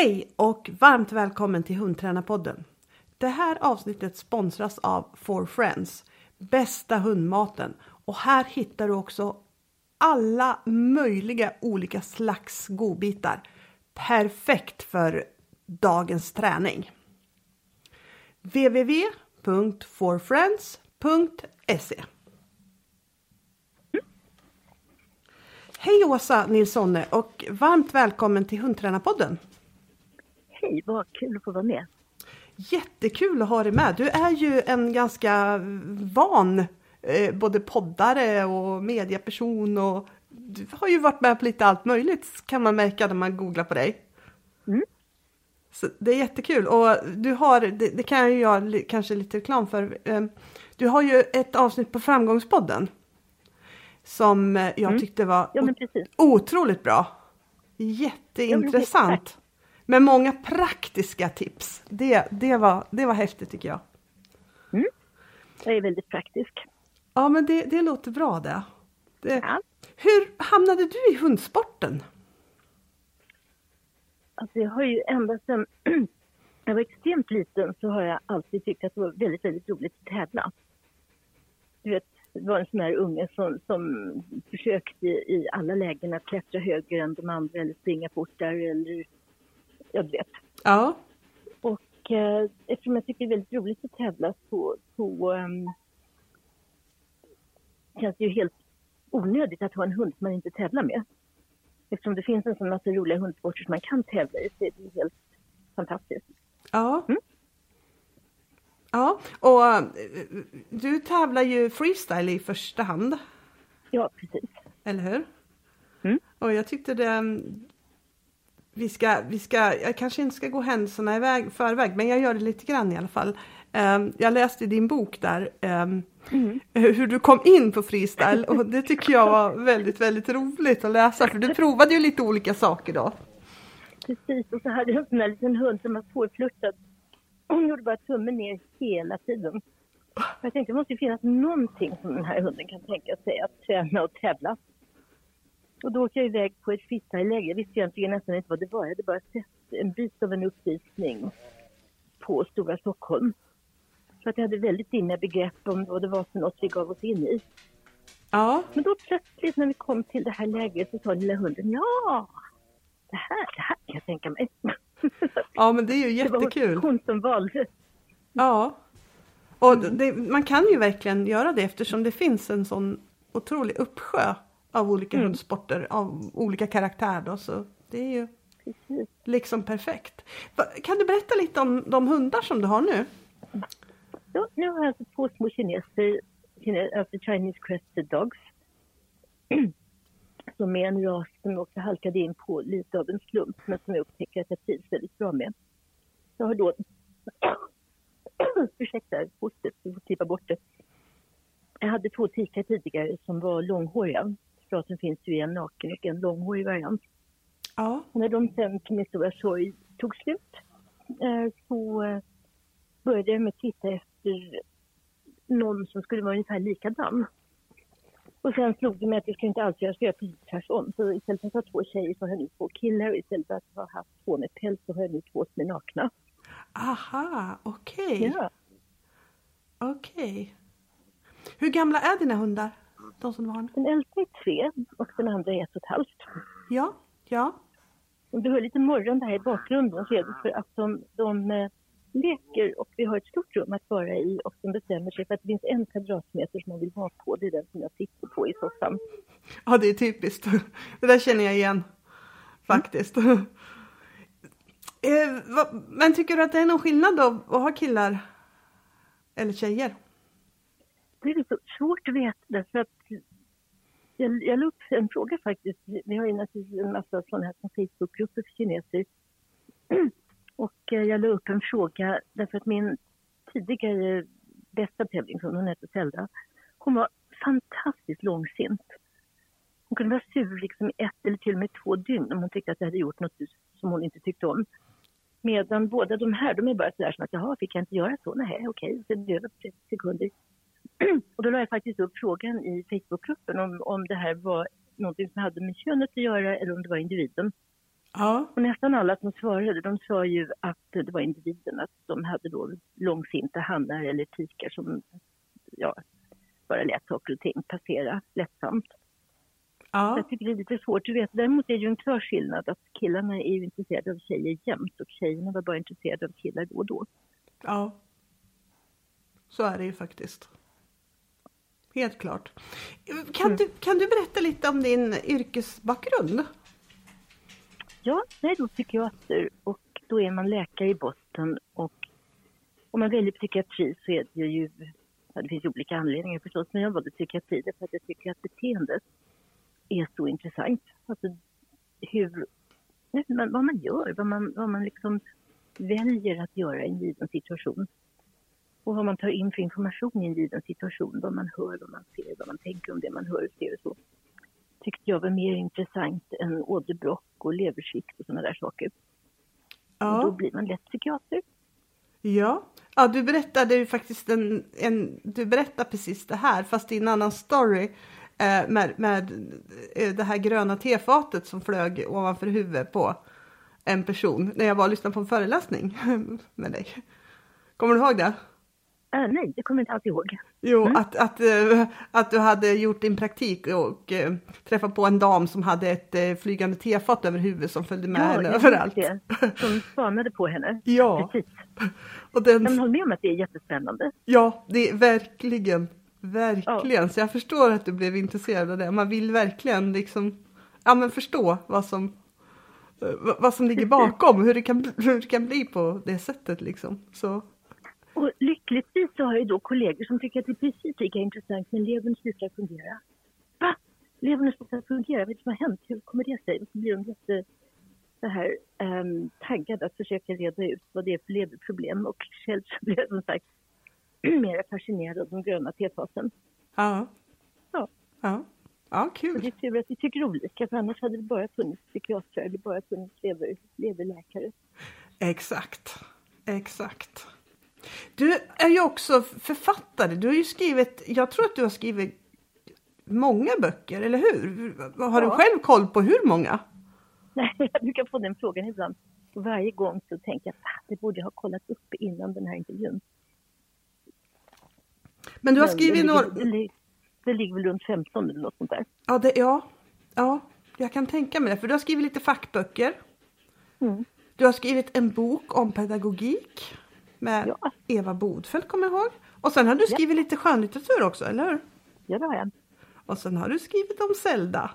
Hej och varmt välkommen till Hundtränarpodden. Det här avsnittet sponsras av For Friends, bästa hundmaten. Och här hittar du också alla möjliga olika slags godbitar. Perfekt för dagens träning. www.forfriends.se Hej Åsa Nilssonne och varmt välkommen till Hundtränarpodden. Hej, vad kul att få vara med. Jättekul att ha dig med. Du är ju en ganska van eh, både poddare och mediaperson och du har ju varit med på lite allt möjligt kan man märka när man googlar på dig. Mm. Så det är jättekul och du har, det, det kan jag ju göra kanske lite reklam för. Eh, du har ju ett avsnitt på Framgångspodden som eh, jag Mm. tyckte var Ja, otroligt bra. Jätteintressant. Med många praktiska tips. Det, det, var, det var häftigt tycker jag. Jag är väldigt praktisk. Ja men det, det låter bra det. det. Ja. Hur hamnade du i hundsporten? Alltså jag har ju ända sedan jag var extremt liten så har jag alltid tyckt att det var väldigt, väldigt roligt att tävla. Du vet, det var en sån här unge som, som försökte i alla lägen att klättra högre än de andra eller springa fortare eller ja, du vet. Ja. Och eh, eftersom jag tycker det är väldigt roligt att tävla så, så ehm, känns det ju helt onödigt att ha en hund som man inte tävlar med. Eftersom det finns en sån massa roliga hundsporter som man kan tävla i så är det helt fantastiskt. Ja. Mm. Ja, och eh, du tävlar ju freestyle i första hand, Ja, precis. eller hur? Mm. Och jag tyckte det... Vi ska, vi ska, jag kanske inte ska gå händelserna i väg, förväg, men jag gör det lite grann i alla fall. Ehm, Jag läste i din bok där ehm, Mm. hur du kom in på freestyle och det tycker jag var väldigt, väldigt roligt att läsa för du provade ju lite olika saker då. Precis, och så hade jag en sån här liten hund som var svårflörtad. Hon gjorde bara tummen ner hela tiden. Jag tänkte det måste ju finnas någonting som den här hunden kan tänka sig att träna och tävla. Och då åkte jag iväg på ett freestyle-läger. Jag visste egentligen nästan inte vad det var. Jag hade bara sett en bit av en uppvisning på Stora Stockholm. Så att jag hade väldigt dimmiga begrepp om vad det var för något vi gav oss in i. Ja, Men då plötsligt när vi kom till det här lägret så sa lilla hunden ja, det här, det här kan jag tänka mig. ja men det är ju Det var jättekul. hon som valde. Ja. Och det, man kan ju verkligen göra det eftersom det finns en sån otrolig uppsjö av olika Mm. hundsporter av olika karaktär då, så det är ju Precis. liksom perfekt. Kan du berätta lite om de hundar som du har nu? Ja, nu har jag alltså två små kineser, kine, alltså Chinese Crested Dogs. Som är en ras som jag också halkade in på lite av en slump, men som jag upptäcker att jag trivs väldigt bra med. Jag har då, ursäkta, hostet, du får klippa bort det. Jag hade två tikar tidigare som var långhåriga. Rasen finns ju i en naken och en långhårig variant. Ja. När de sen till min stora sorg tog slut eh, så eh, började jag med att titta efter någon som skulle vara ungefär likadan. Och sen slog det mig att jag ska inte alls jag ska göra precis tvärtom. Så istället för att ha två tjejer så har jag nu två killar och istället för att ha haft två med päls så har jag nu två som är nakna. Aha, okej. Ja. Okej. Hur gamla är dina hundar? De som du har? Den äldsta är tre och den andra är ett och ett halvt. Ja, ja. Du hör lite morgon här i bakgrunden så är det för att de, de eh, leker och vi har ett stort rum att vara i och de bestämmer sig för att det finns en kvadratmeter som man vill vara på. Det är den som jag sitter på i soffan. Ja, det är typiskt. Det där känner jag igen faktiskt. Vad- Men tycker du att det är någon skillnad då att ha killar eller tjejer? Det är så svårt att veta därför att jag, jag la upp en fråga faktiskt. Vi har ju naturligtvis en massa sådana här Facebookgrupper för kineser. Och eh, jag la upp en fråga därför att min tidigare bästa tävlingshund, hon hette Zelda, hon var fantastiskt långsint. Hon kunde vara sur liksom i ett eller till och med två dygn om hon tyckte att jag hade gjort något som hon inte tyckte om. Medan båda de här, de är bara sådär som att jaha, fick jag inte göra så? Nej, okej, sen blev det 30 sekunder. Och då la jag faktiskt upp frågan i Facebookgruppen om, om det här var någonting som hade med könet att göra eller om det var individen. Ja. Och nästan alla som svarade, de sa ju att det var individen, att de hade då långsinta hannar eller tikar som ja, bara lät saker och ting passera lättsamt. Ja. Jag tycker det är lite svårt. Du vet, däremot är det ju en klar skillnad att killarna är ju intresserade av tjejer jämt och tjejerna var bara intresserade av killar då och då. Ja. Så är det ju faktiskt. Helt klart. Kan, Mm. du, kan du berätta lite om din yrkesbakgrund? Ja, jag är då psykiater och då är man läkare i botten och om man väljer psykiatri så är det ju, ja, det finns ju olika anledningar förstås, men jag valde psykiatri därför att jag tycker att beteendet är så intressant. Alltså hur, vad man gör, vad man, vad man liksom väljer att göra i en given situation. Och vad man tar in för information i en given situation, vad man hör, vad man ser, vad man tänker om det man hör och ser och så. Tyckte jag var mer intressant än åderbråck och leversvikt och sådana där saker. Och då Ja. blir man lätt psykiater. Ja. ja, du berättade ju faktiskt en, en, du berättade precis det här fast i en annan story eh, med, med eh, det här gröna tefatet som flög ovanför huvudet på en person när jag var och lyssnade på en föreläsning med dig. Kommer du ihåg det? Äh, nej, det kommer jag inte alls ihåg. Jo, Mm. att, att, eh, att du hade gjort din praktik och eh, träffat på en dam som hade ett eh, flygande tefat över huvudet som följde med henne jag överallt. det. Som spanade på henne. Ja, Precis. och den, Men håll med om att det är jättespännande. ja, det är verkligen, verkligen. Så jag förstår att du blev intresserad av det. Man vill verkligen liksom, ja men förstå vad som, vad som ligger bakom, hur det kan, hur det kan bli på det sättet liksom. Så, Och lyckligtvis så har jag då kollegor som tycker att det är precis lika intressant men levern slutar fungera. Va? Levern slutar fungera? Vad är det som har hänt? Hur kommer det sig? Och så blir de jätte så här um, taggade att försöka reda ut vad det är för leverproblem och själv så blir jag som sagt mer fascinerad av de gröna tefaten. ja. Ja. Ja, ja kul. det är tur att vi tycker olika för annars hade det bara funnits psykiatrer eller bara funnits lever, leverläkare. Exakt, exakt. Du är ju också författare. Du har ju skrivit, jag tror att du har skrivit många böcker, eller hur? Har du Ja. själv koll på hur många? Nej, jag brukar få den frågan ibland. Och varje gång så tänker jag att det borde jag ha kollat upp innan den här intervjun. Men du har skrivit det, några... det, li- det ligger väl runt 15 eller något sånt där. Ja, det, ja, ja, jag kan tänka mig det. För du har skrivit lite fackböcker. Mm. Du har skrivit en bok om pedagogik med Ja. Eva Bodfeldt, kommer jag ihåg. Och sen har du Ja. skrivit lite skönlitteratur också, eller hur? Ja, det har jag. Och sen har du skrivit om Zelda,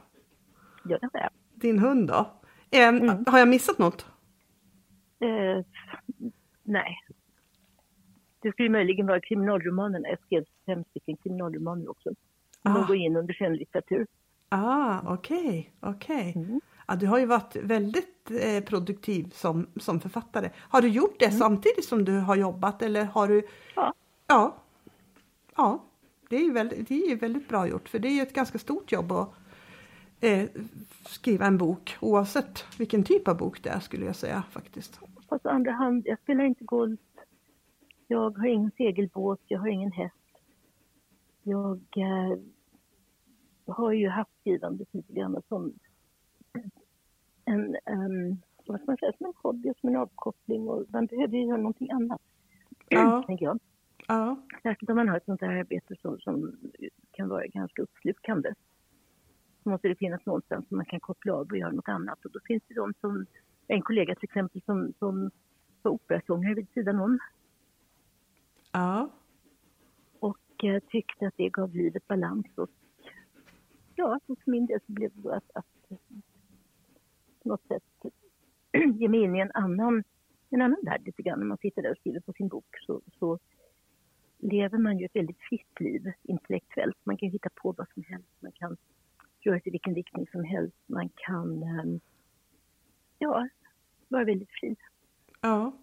Ja, det har jag. din hund då. Em, Mm. Har jag missat något? Eh, nej. Det skulle möjligen vara kriminalromanerna. Jag skrev fem stycken kriminalromaner också. Ah. De går in under skönlitteratur. Ah, okej, okej. Mm. Ja, du har ju varit väldigt eh, produktiv som, som författare. Har du gjort det Mm. samtidigt som du har jobbat eller har du? Ja. Ja, ja det, är ju väldigt, det är väldigt bra gjort för det är ju ett ganska stort jobb att eh, skriva en bok oavsett vilken typ av bok det är skulle jag säga faktiskt. Fast andra hand, jag spelar inte golf. Jag har ingen segelbåt, jag har ingen häst. Jag eh, har ju haft skrivandet lite grann som en, um, vad ska man säga, som en hobby och som en avkoppling. Och man behöver ju göra någonting annat, Ja. tänker jag. Ja, Särskilt om man har ett sånt här arbete som, som kan vara ganska uppslukande. Så måste det finnas någonstans som man kan koppla av och göra något annat. Och då finns det de som, en kollega till exempel som, som var operasångare vid sidan om ja, och eh, tyckte att det gav livet balans. Och, ja, för min del så blev det att, att på något sätt ge mig in i en annan, en annan värld lite grann. När man sitter där och skriver på sin bok så, så lever man ju ett väldigt fritt liv intellektuellt. Man kan hitta på vad som helst. Man kan röra sig i vilken riktning som helst. Man kan ehm, ja, vara väldigt fri. ja.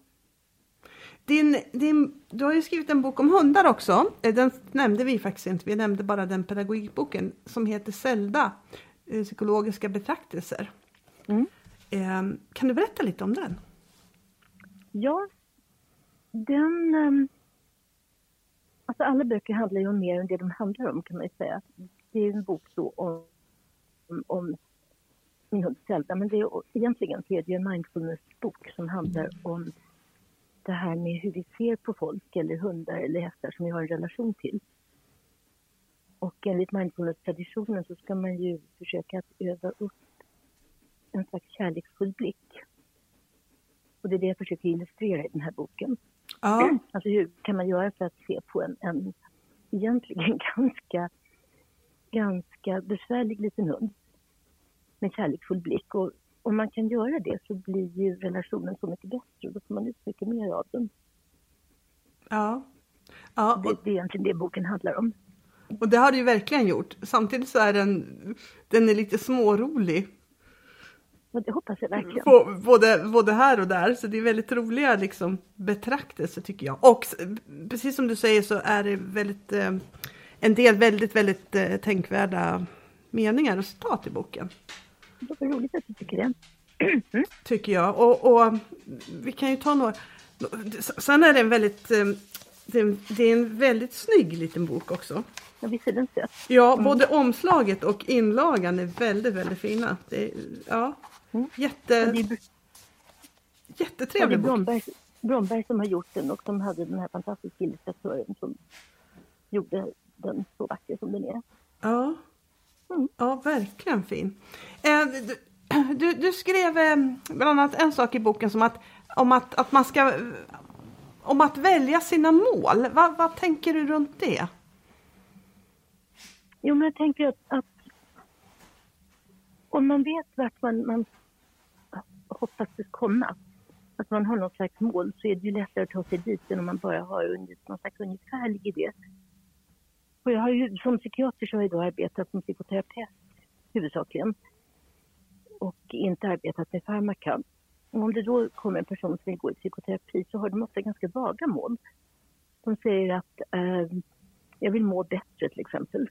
Din, din, du har ju skrivit en bok om hundar också. Eh, den nämnde vi faktiskt inte. Vi nämnde bara den pedagogikboken som heter Zelda. Eh, psykologiska betraktelser. Mm. Ehm, kan du berätta lite om den? Ja, den... Ehm, alltså alla böcker handlar ju om mer än det de handlar om kan man ju säga. Det är en bok då om, om, om min hund Zelda. Men det är, egentligen så är det en mindfulness-bok som handlar om det här med hur vi ser på folk eller hundar eller hästar som vi har en relation till. Och enligt mindfulness-traditionen så ska man ju försöka att öva upp en slags kärleksfull blick. Och det är det jag försöker illustrera i den här boken. Ja. Alltså hur kan man göra för att se på en, en egentligen ganska, ganska besvärlig liten hund med kärleksfull blick. Och om man kan göra det så blir ju relationen så mycket bättre och då får man ut mycket mer av den. Ja. ja Det, och, det är egentligen det boken handlar om. och det har du ju verkligen gjort. Samtidigt så är den, den är lite smårolig. Och det hoppas jag verkligen. På, både, både här och där, så det är väldigt roliga liksom, betraktelser tycker jag. Och precis som du säger så är det väldigt, eh, en del väldigt, väldigt eh, tänkvärda meningar och citat i boken. Det var roligt att du tycker det. Tycker jag. Och, och vi kan ju ta några. Sen är det en väldigt, eh, det är, det är en väldigt snygg liten bok också. Ja, visst är den söt? Ja, både omslaget och inlagan är väldigt, väldigt fina. Det ja, Mm. jätte, jättetrevlig bok. Bromberg, Bromberg som har gjort den och de hade den här fantastiska illustratören som gjorde den så vacker som den är. Ja, Mm. ja verkligen fin. Eh, du, du, du skrev eh, bland annat en sak i boken som att, om att, att man ska om att välja sina mål. Vad, vad tänker du runt det? Jo, men jag tänker att, att om man vet vart man, man hoppas att komma, att man har något slags mål, så är det ju lättare att ta sig dit än om man bara har någon slags ungefärlig idé. Och jag har ju, som psykiater så har jag då arbetat som psykoterapeut huvudsakligen och inte arbetat med farmaka. Och om det då kommer en person som vill gå i psykoterapi så har de ofta ganska vaga mål. De säger att eh, jag vill må bättre till exempel.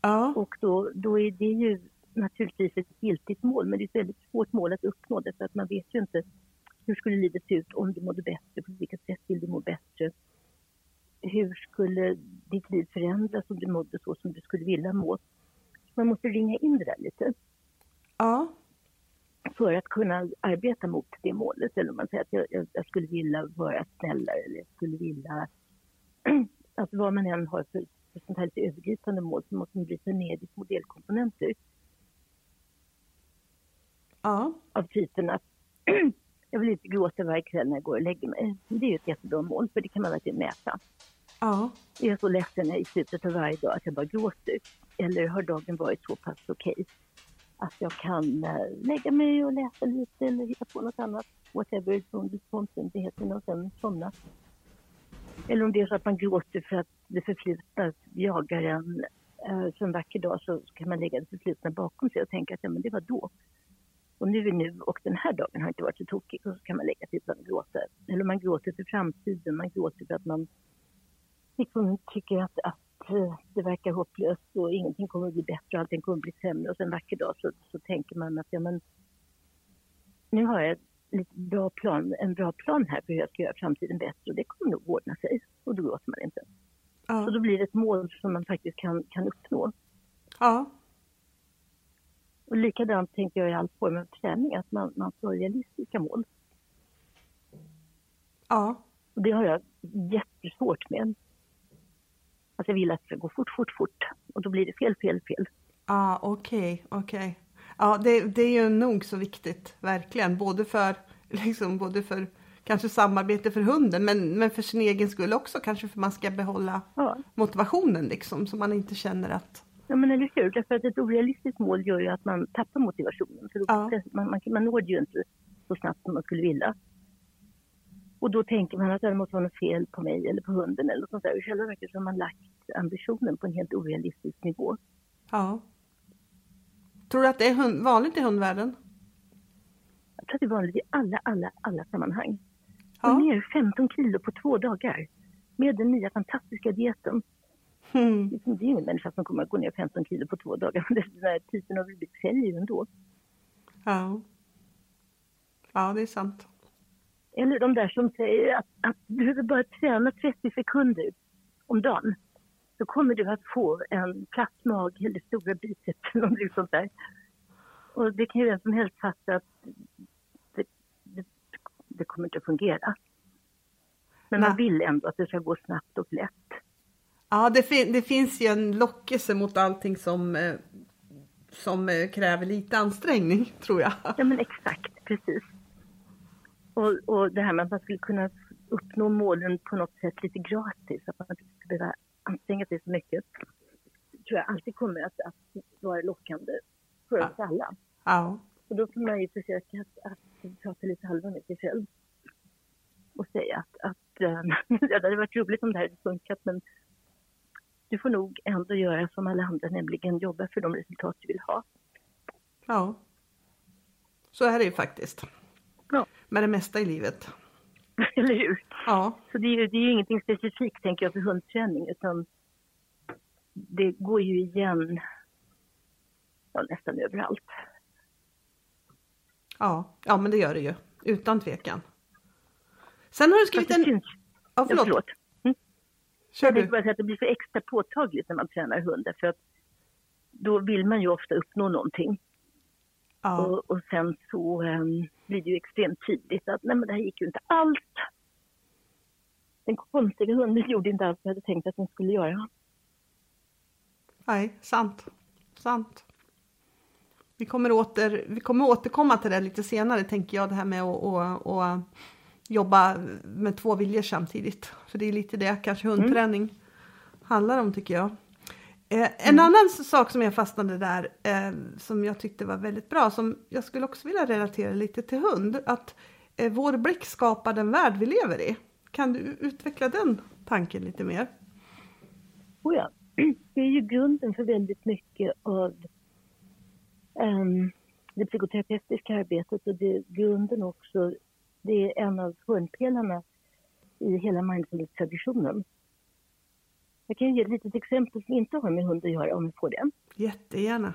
Ja, Och då, då är det ju naturligtvis ett giltigt mål, men det är ett väldigt svårt mål att uppnå därför att man vet ju inte hur skulle livet se ut om du mådde bättre, på vilket sätt vill du må bättre? Hur skulle ditt liv förändras om du mådde så som du skulle vilja må? Man måste ringa in det där lite ja, för att kunna arbeta mot det målet. Eller om man säger att jag, jag, jag skulle vilja vara snällare eller jag skulle vilja... Alltså vad man än har för, för sånt här lite övergripande mål så måste man bryta ner det i små delkomponenter. Ja, av typen att jag vill inte gråta varje kväll när jag går och lägger mig. Det är ju ett jättebra mål, för det kan man verkligen mäta. ja, Är jag så ledsen i slutet av varje dag att jag bara gråter? Eller har dagen varit så pass okej att jag kan eh, lägga mig och läsa lite eller hitta på något annat, whatever, under omständigheterna och sen somna. Eller om det är så att man gråter för att det förflutna jagar en. Eh, så en vacker dag så kan man lägga det förflutna bakom sig och tänka att ja, men det var då. Och nu är nu och den här dagen har inte varit så tokig och så kan man lägga sig utan att gråta. Eller man gråter för framtiden, man gråter för att man liksom tycker att, att eh, det verkar hopplöst och ingenting kommer att bli bättre och allting kommer att bli sämre. Och sen en vacker dag så, så tänker man att ja, men, nu har jag lite bra plan, en bra plan här för hur jag ska göra framtiden bättre och det kommer nog ordna sig. Och då gråter man inte. Så ja, då blir det ett mål som man faktiskt kan, kan uppnå. ja, Och likadant tänker jag i all form av träning, att man, man får realistiska mål. ja, Och det har jag jättesvårt med. Att jag vill att det ska gå fort, fort, fort. Och då blir det fel, fel, fel. ja, okej, okej. Ja, det, det är ju nog så viktigt, verkligen. Både för, liksom, både för kanske samarbete för hunden, men, men för sin egen skull också. Kanske för man ska behålla Ja, motivationen liksom, så man inte känner att... ja men eller hur? Därför att ett orealistiskt mål gör ju att man tappar motivationen. För då, Ja. man, man, man når det ju inte så snabbt som man skulle vilja. Och då tänker man att det måste vara något fel på mig eller på hunden eller något sånt där. I själva verket så har man lagt ambitionen på en helt orealistisk nivå. Ja. Tror du att det är hund, vanligt i hundvärlden? Jag tror att det är vanligt i alla, alla, alla sammanhang. Ja. Och ner 15 kilo på två dagar med den nya fantastiska dieten. Liksom, Det är ingen människa som kommer att gå ner 15 kilo på två dagar. Den här typen av liv säljer ju ändå. Ja. Ja, det är sant. Eller de där som säger att, att du behöver bara träna 30 sekunder om dagen. Så kommer du att få en platt mage eller stora biceps eller något sånt där. Och det kan ju vem som helst fatta att det, det, det kommer inte att fungera. Men Nej. man vill ändå att det ska gå snabbt och lätt. Ja, det, fin- det finns ju en lockelse mot allting som, eh, som eh, kräver lite ansträngning, tror jag. Ja men exakt, precis. Och, och det här med att man skulle kunna uppnå målen på något sätt lite gratis, att man inte ska behöva anstränga sig så mycket, tror jag alltid kommer att, att vara lockande för oss alla. Ja, Och då får man ju försöka att, att prata lite halva med sig själv. Och säga att, att ja, det hade varit roligt om det här hade funkat men du får nog ändå göra som alla andra, nämligen jobba för de resultat du vill ha. ja. Så är det ju faktiskt. Ja. Med det mesta i livet. Eller hur? Ja, Så det är ju det är ju ingenting specifikt tänker jag för hundträning utan det går ju igen ja, nästan överallt. ja, ja, men det gör det ju. Utan tvekan. Sen har du skrivit en... Ja, ja, förlåt. Kör Jag du. bara säga att det blir så extra påtagligt när man tränar hund för att då vill man ju ofta uppnå någonting. Ja, Och, och sen så um, blir det ju extremt tydligt att nej men det här gick ju inte alls. Den konstiga hunden gjorde inte alls vad jag hade tänkt att den skulle göra. nej, sant. Sant. Vi kommer, åter, vi kommer återkomma till det lite senare, tänker jag, det här med att jobba med två viljor samtidigt. För det är lite det kanske hundträning handlar om, tycker jag. Eh, en annan sak som jag fastnade där, eh, som jag tyckte var väldigt bra, som jag skulle också vilja relatera lite till hund, att eh, vår blick skapar den värld vi lever i. Kan du utveckla den tanken lite mer? Oh ja. Det är ju grunden för väldigt mycket av ehm, det psykoterapeutiska arbetet och det är grunden också, det är en av hörnpelarna i hela mindfulness-traditionen. Jag kan ge ett litet exempel som inte har med hund att göra om vi får det. Jättegärna.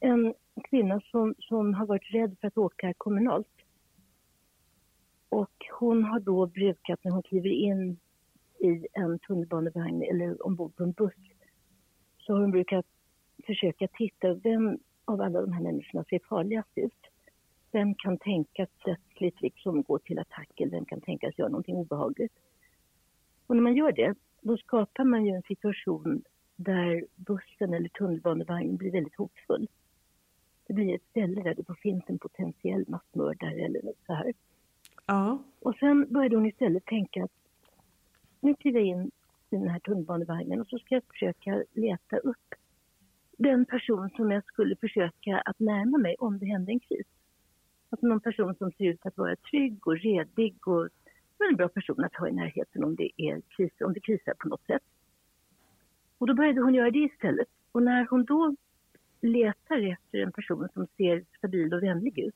En kvinna som, som har varit rädd för att åka kommunalt. Och hon har då brukat när hon kliver in i en tunnelbanevagn eller ombord på en buss så har hon brukat försöka titta vem av alla de här människorna ser farligast ut. Vem kan tänkas plötsligt liksom gå till attack eller vem kan tänkas göra någonting obehagligt. Och när man gör det, då skapar man ju en situation där bussen eller tunnelbanevagnen blir väldigt hotfull. Det blir ett ställe där det finns en potentiell massmördare eller något så här. Ja, Och sen började hon istället tänka att nu kliver jag in i den här tunnelbanevagnen och så ska jag försöka leta upp den person som jag skulle försöka att närma mig om det hände en kris. Alltså någon person som ser ut att vara trygg och redig och en bra person att ha i närheten om det, är kris, om det krisar på något sätt. Och då började hon göra det istället. Och när hon då letar efter en person som ser stabil och vänlig ut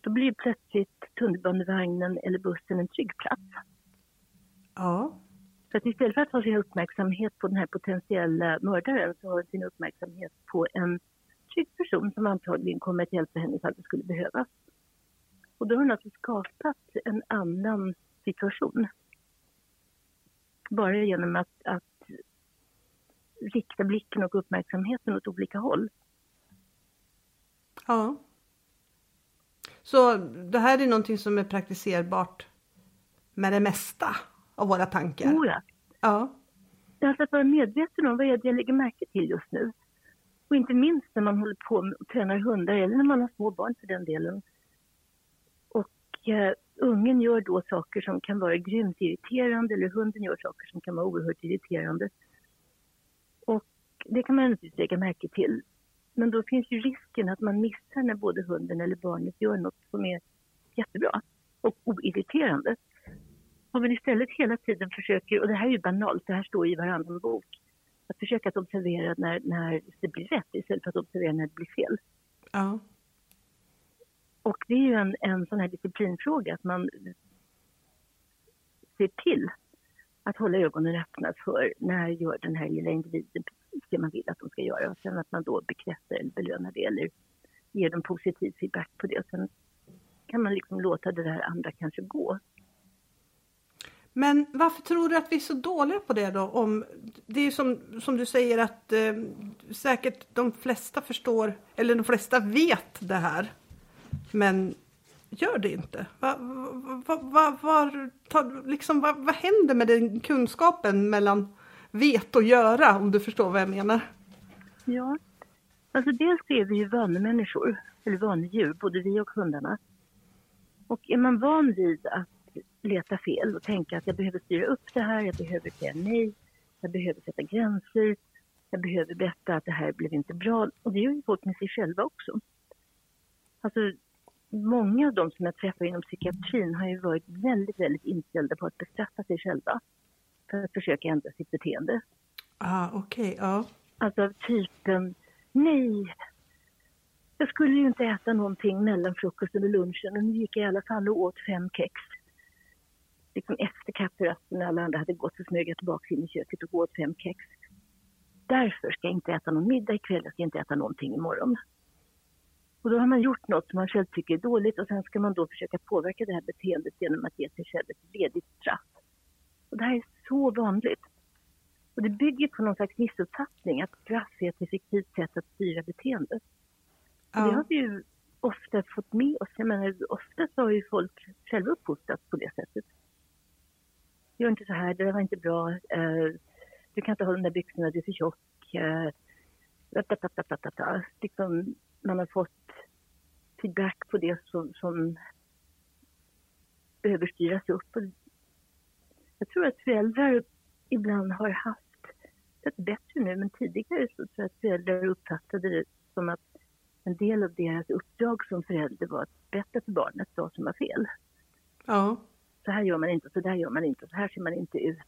då blir plötsligt tunnelbanevagnen eller bussen en trygg plats. ja, Så att istället för att ha sin uppmärksamhet på den här potentiella mördaren så har hon sin uppmärksamhet på en trygg person som antagligen kommer att hjälpa henne ifall det skulle behövas. Och då har hon alltså skapat en annan situation. Bara genom att, att rikta blicken och uppmärksamheten åt olika håll. ja. Så det här är någonting som är praktiserbart med det mesta av våra tankar? Oh ja. Ja, Alltså att vara medveten om vad är det jag lägger märke till just nu. Och inte minst när man håller på och tränar hundar eller när man har små barn för den delen. Och eh, ungen gör då saker som kan vara grymt irriterande eller hunden gör saker som kan vara oerhört irriterande. Och det kan man naturligtvis lägga märke till. Men då finns ju risken att man missar när både hunden eller barnet gör något som är jättebra och oirriterande. Om man istället hela tiden försöker, och det här är ju banalt, det här står i varannan bok, att försöka att observera när, när det blir rätt istället för att observera när det blir fel. ja, och det är ju en, en sån här disciplinfråga, att man ser till att hålla ögonen öppna för när gör den här lilla individen precis det man vill att de ska göra och sen att man då bekräftar eller belönar det eller ger dem positiv feedback på det. Sen kan man liksom låta det där andra kanske gå. Men varför tror du att vi är så dåliga på det då? Om, det är som, som du säger att eh, säkert de flesta förstår, eller de flesta vet det här. Men gör det inte. Va, va, va, var, ta, liksom, vad, vad händer med den kunskapen mellan vet och göra, om du förstår vad jag menar? Ja, alltså dels är vi ju vanemänniskor, eller vanedjur, både vi och hundarna. Och är man van vid att leta fel och tänka att jag behöver styra upp det här, jag behöver säga nej, jag behöver sätta gränser, jag behöver berätta att det här blev inte bra. Och det gör ju folk med sig själva också. Alltså, många av de som jag träffar inom psykiatrin har ju varit väldigt, väldigt inställda på att bestraffa sig själva för att försöka ändra sitt beteende. Ah, okej, okay, ja. Alltså av typen, nej, jag skulle ju inte äta någonting mellan frukosten och lunchen och nu gick jag i alla fall och åt fem kex. Liksom efter kafferasten när alla andra hade gått så smög jag tillbaka in i köket och åt fem kex. Därför ska jag inte äta någon middag ikväll, jag ska inte äta någonting imorgon. Och då har man gjort något som man själv tycker är dåligt och sen ska man då försöka påverka det här beteendet genom att ge sig själv ett ledigt straff. Och det här är så vanligt. Och det bygger på någon slags missuppfattning att straff är ett effektivt sätt att styra beteendet. Ja. Det har vi ju ofta fått med oss. Jag menar, oftast har ju folk själva uppfostrats på det sättet. Gör inte så här, det där var inte bra. Uh, du kan inte ha de där byxorna, du är för tjock. Uh, liksom, man har fått feedback på det som, som behöver styras upp. Jag tror att föräldrar ibland har haft, det bättre nu, men tidigare så tror jag att föräldrar uppfattade det som att en del av deras uppdrag som förälder var att berätta för barnet vad som var fel. Ja. Så här gör man inte, så där gör man inte, så här ser man inte ut.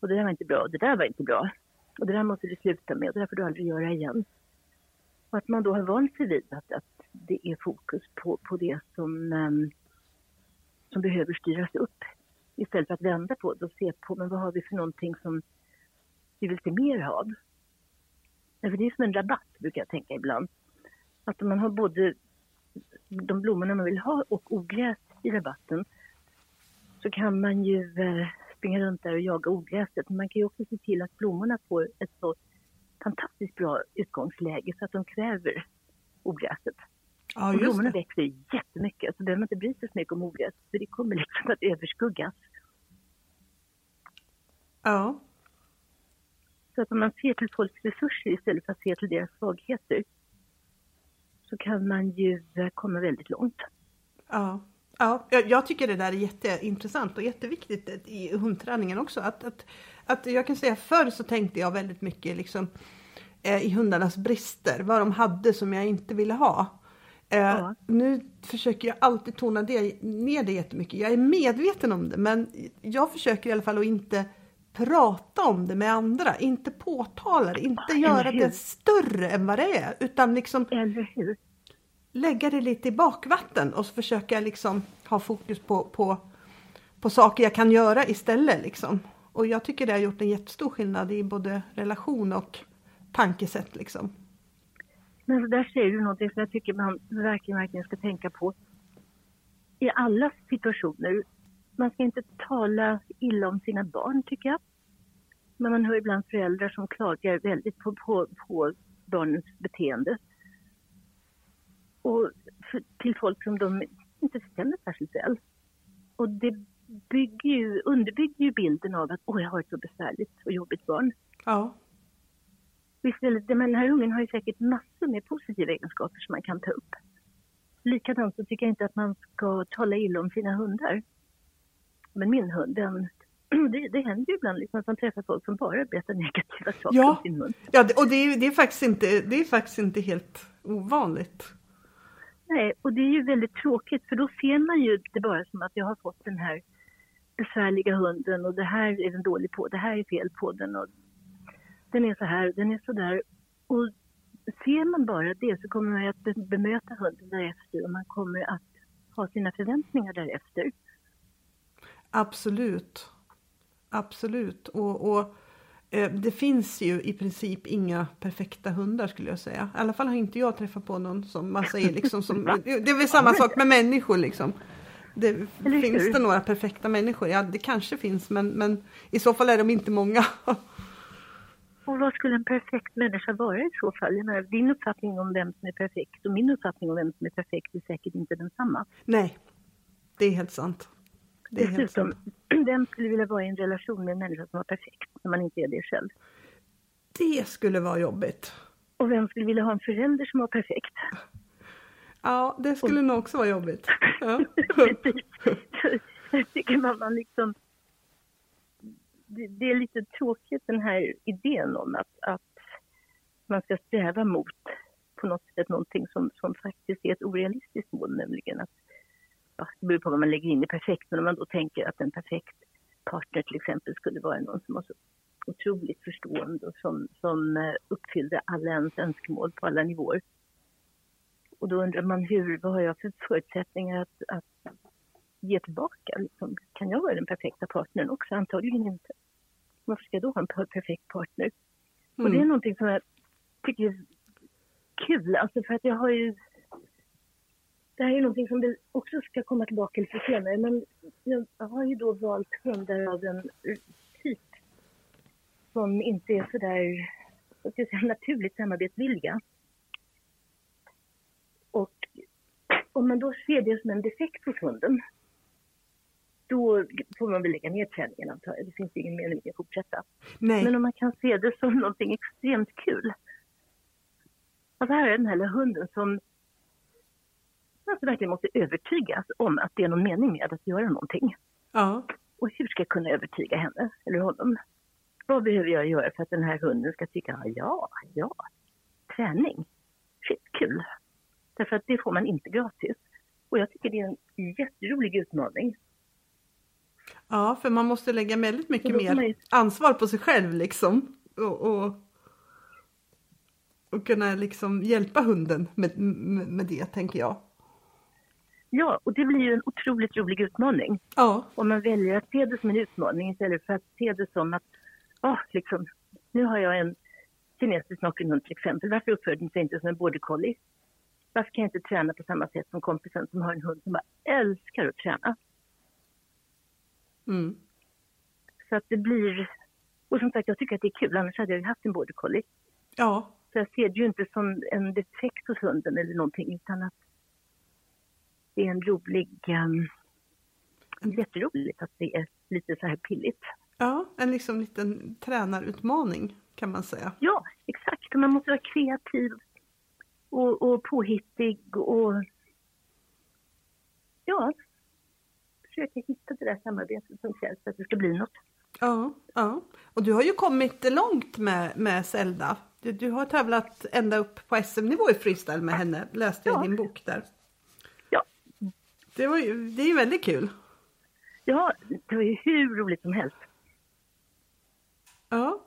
Och det där var inte bra, och det där var inte bra. Och det där måste du sluta med, och det där får du aldrig göra igen. Och att man då har valt sig vid att, att det är fokus på, på det som, um, som behöver styras upp. Istället för att vända på det och se på, men vad har vi för någonting som vi vill se mer av? Ja, för det är som en rabatt, brukar jag tänka ibland. Att om man har både de blommorna man vill ha och ogräs i rabatten så kan man ju eh, springa runt där och jaga ogräset. Men man kan ju också se till att blommorna får ett så fantastiskt bra utgångsläge så att de kväver ogräset. Ja, och blommorna växer jättemycket så behöver man inte bry sig så mycket om ogräs för det kommer liksom att överskuggas. Ja. Så att om man ser till folks resurser istället för att se till deras svagheter så kan man ju eh, komma väldigt långt. Ja, ja jag tycker det där är jätteintressant och jätteviktigt i hundträningen också. Att, att, att jag kan säga förr så tänkte jag väldigt mycket liksom, eh, i hundarnas brister, vad de hade som jag inte ville ha. Eh, ja. Nu försöker jag alltid tona det, ner det jättemycket. Jag är medveten om det men jag försöker i alla fall att inte prata om det med andra, inte påtala det, inte göra det större än vad det är utan liksom lägga det lite i bakvatten och så försöka liksom ha fokus på, på, på saker jag kan göra istället. Liksom. Och jag tycker det har gjort en jättestor skillnad i både relation och tankesätt. Liksom. Men där säger du någonting som jag tycker man verkligen, verkligen ska tänka på. I alla situationer man ska inte tala illa om sina barn tycker jag. Men man hör ibland föräldrar som klagar väldigt på, på, på barnens beteende. Och för, till folk som de inte känner särskilt väl. Och det bygger ju, underbygger ju bilden av att åh, jag har ett så besvärligt och jobbigt barn. Ja. Istället, men den här ungen har ju säkert massor med positiva egenskaper som man kan ta upp. Likadant så tycker jag inte att man ska tala illa om sina hundar. Men min hund, den, det, det händer ju ibland liksom att man träffar folk som bara berättar negativa saker ja. om sin hund. Ja, och det är, det, är faktiskt inte, det är faktiskt inte helt ovanligt. Nej, och det är ju väldigt tråkigt för då ser man ju det bara som att jag har fått den här besvärliga hunden och det här är den dålig på, det här är fel på den och den är så här, den är så där. Och ser man bara det så kommer man att bemöta hunden därefter och man kommer att ha sina förväntningar därefter. Absolut. Absolut. Och, och det finns ju i princip inga perfekta hundar skulle jag säga. I alla fall har inte jag träffat på någon som man säger liksom som, det är väl samma sak med människor liksom. Det, finns det några perfekta människor? Ja, det kanske finns, men, men i så fall är de inte många. Och vad skulle en perfekt människa vara i så fall? Jag menar, din uppfattning om vem som är perfekt och min uppfattning om vem som är perfekt är säkert inte densamma. Nej, det är helt sant. Dessutom, vem skulle vilja vara i en relation med en människa som var perfekt när man inte är det själv? Det skulle vara jobbigt. Och vem skulle vilja ha en förälder som var perfekt? Ja, det skulle nog också vara jobbigt. Ja. Jag tycker man, man liksom... Det, det är lite tråkigt den här idén om att, att man ska sträva mot på något sätt någonting som, som faktiskt är ett orealistiskt mål, nämligen att ja, det beror på vad man lägger in i perfekt, men om man då tänker att en perfekt partner till exempel skulle vara någon som var så otroligt förstående och som, som eh, uppfyllde alla ens önskemål på alla nivåer. Och då undrar man hur, vad har jag för förutsättningar att, att ge tillbaka? Liksom, kan jag vara den perfekta partnern också? Antagligen inte. Varför ska jag då ha en per- perfekt partner? Och det är Mm. någonting som jag tycker är kul, alltså för att jag har ju... Det här är någonting som vi också ska komma tillbaka lite senare, men jag har ju då valt hundar av en typ som inte är sådär, vad ska jag säga, naturligt samarbetsvilliga. Och om man då ser det som en defekt hos hunden, då får man väl lägga ner träningen antar jag. Det finns ingen mening med att fortsätta. Nej, Men om man kan se det som någonting extremt kul. Alltså här är den här hunden som alltså verkligen måste övertygas om att det är någon mening med att göra någonting. ja. Och hur ska jag kunna övertyga henne eller honom? Vad behöver jag göra för att den här hunden ska tycka, ja, ja, träning, skitkul. Därför att det får man inte gratis. Och jag tycker det är en jätterolig utmaning. ja, för man måste lägga väldigt mycket mer ju- ansvar på sig själv liksom. Och, och, och kunna liksom hjälpa hunden med, med, med det, tänker jag. Ja, och det blir ju en otroligt rolig utmaning. Ja, Om man väljer att se det som en utmaning istället för att se det som att, åh, liksom, nu har jag en kinesisk nockenhund till exempel. Varför uppför den sig inte som en border collie? Varför kan jag inte träna på samma sätt som kompisen som har en hund som bara älskar att träna? mm. Så att det blir... Och som sagt, jag tycker att det är kul, annars hade jag ju haft en border collie. ja, Så jag ser det ju inte som en defekt hos hunden eller någonting, utan att det är en rolig... Um, jätteroligt att det är lite så här pilligt. ja, en liksom liten tränarutmaning kan man säga. Ja, exakt. Man måste vara kreativ och, och påhittig och ja, försöka hitta det där samarbetet som krävs för att det ska bli något. Ja, ja. Och du har ju kommit långt med, med Zelda. Du, du har tävlat ända upp på SM-nivå i freestyle med henne, läste jag Ja. i din bok där. Det, var ju, det är ju väldigt kul. ja, det var ju hur roligt som helst. Ja,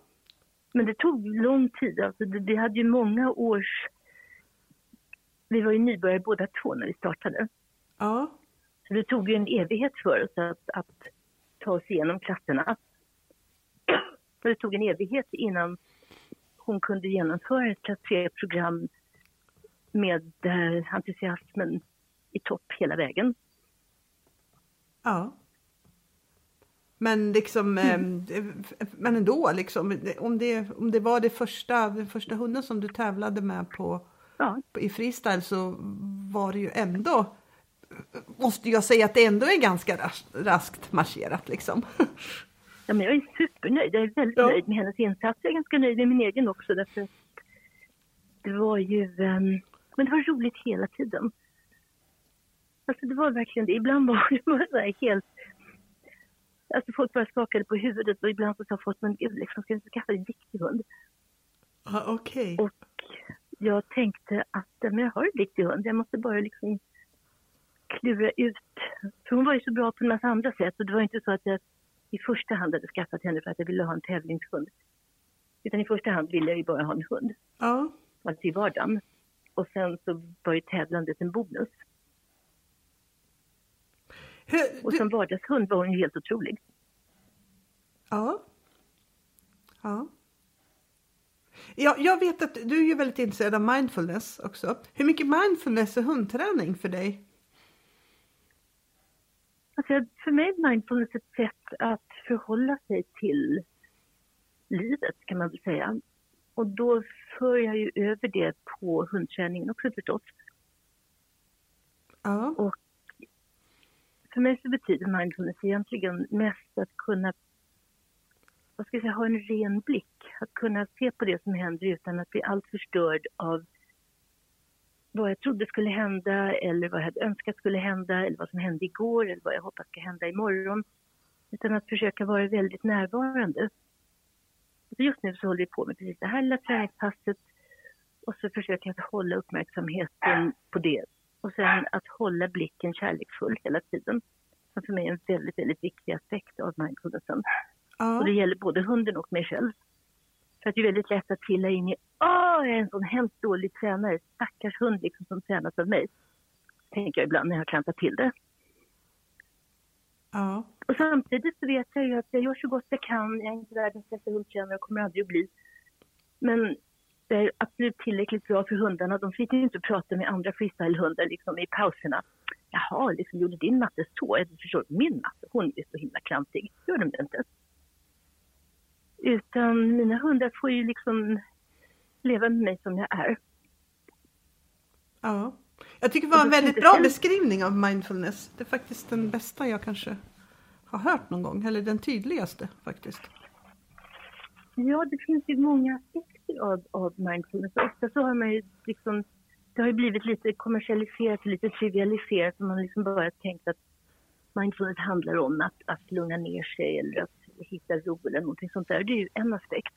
Men det tog lång tid. Alltså det, vi hade ju många års... Vi var ju nybörjare båda två när vi startade. ja, Så det tog ju en evighet för oss att, att ta oss igenom klasserna. Och det tog en evighet innan hon kunde genomföra ett klass 3-program med eh, entusiasmen i topp hela vägen. ja. Men liksom, Mm. eh, men ändå liksom, om det, om det var det första, den första hunden som du tävlade med på, Ja, i freestyle så var det ju ändå, måste jag säga att det ändå är ganska ras, raskt marscherat liksom. ja men jag är supernöjd. Jag är väldigt Ja. nöjd med hennes insats. Jag är ganska nöjd med min egen också därför det var ju... ehm, men det var roligt hela tiden. Alltså det var verkligen det. Ibland var det bara så här helt... Alltså folk bara skakade på huvudet och ibland så sa folk, men gud, liksom, ska jag inte skaffa en riktig hund? Ja, Okej. Och jag tänkte att men jag har en riktig hund, jag måste bara liksom klura ut. För hon var ju så bra på en massa andra sätt och det var inte så att jag i första hand hade skaffat henne för att jag ville ha en tävlingshund. Utan i första hand ville jag ju bara ha en hund, Ja, alltså i vardagen. Och sen så var ju tävlandet en bonus. Hur, Och du, som vardagshund var hon helt otrolig. ja. Ja. Ja, jag vet att du är ju väldigt intresserad av mindfulness också. Hur mycket mindfulness är hundträning för dig? Alltså, för mig är mindfulness ett sätt att förhålla sig till livet kan man väl säga. Och då för jag ju över det på hundträningen också förstås. Ja. Och för mig så betyder mindfulness egentligen mest att kunna vad ska jag säga, ha en ren blick. Att kunna se på det som händer utan att bli allt förstörd av vad jag trodde skulle hända eller vad jag hade önskat skulle hända eller vad som hände igår eller vad jag hoppas ska hända imorgon. Utan att försöka vara väldigt närvarande. Så just nu så håller vi på med precis det här lilla träningspasset och så försöker jag hålla uppmärksamheten på det. Och sen att hålla blicken kärleksfull hela tiden. Som för mig är en väldigt, väldigt viktig aspekt av mindfulnessen. Ja. Och det gäller både hunden och mig själv. För att det är väldigt lätt att trilla in i, åh, jag är en sån hemskt dålig tränare, stackars hund liksom som tränas av mig. Tänker jag ibland när jag har klantat till det. Ja. Och samtidigt så vet jag ju att jag gör så gott jag kan. Jag är inte världens bästa hundtränare och kommer aldrig att bli. Men jag är absolut tillräckligt bra för hundarna. De fick ju inte prata med andra freestylehundar liksom i pauserna. Jaha, liksom gjorde din matte så? Jag förstår, min matte, hon är så himla klantig. Gör de det inte? Utan mina hundar får ju liksom leva med mig som jag är. ja. Jag tycker det var en väldigt det bra beskrivning av mindfulness. Det är faktiskt den bästa jag kanske har hört någon gång. Eller den tydligaste faktiskt. Ja, det finns ju många aspekter av, av mindfulness. Ofta så har man ju liksom, det har ju blivit lite kommersialiserat och lite trivialiserat. Och man har liksom bara tänkt att mindfulness handlar om att, att lugna ner sig eller att hitta ro eller någonting sånt där. Det är ju en aspekt.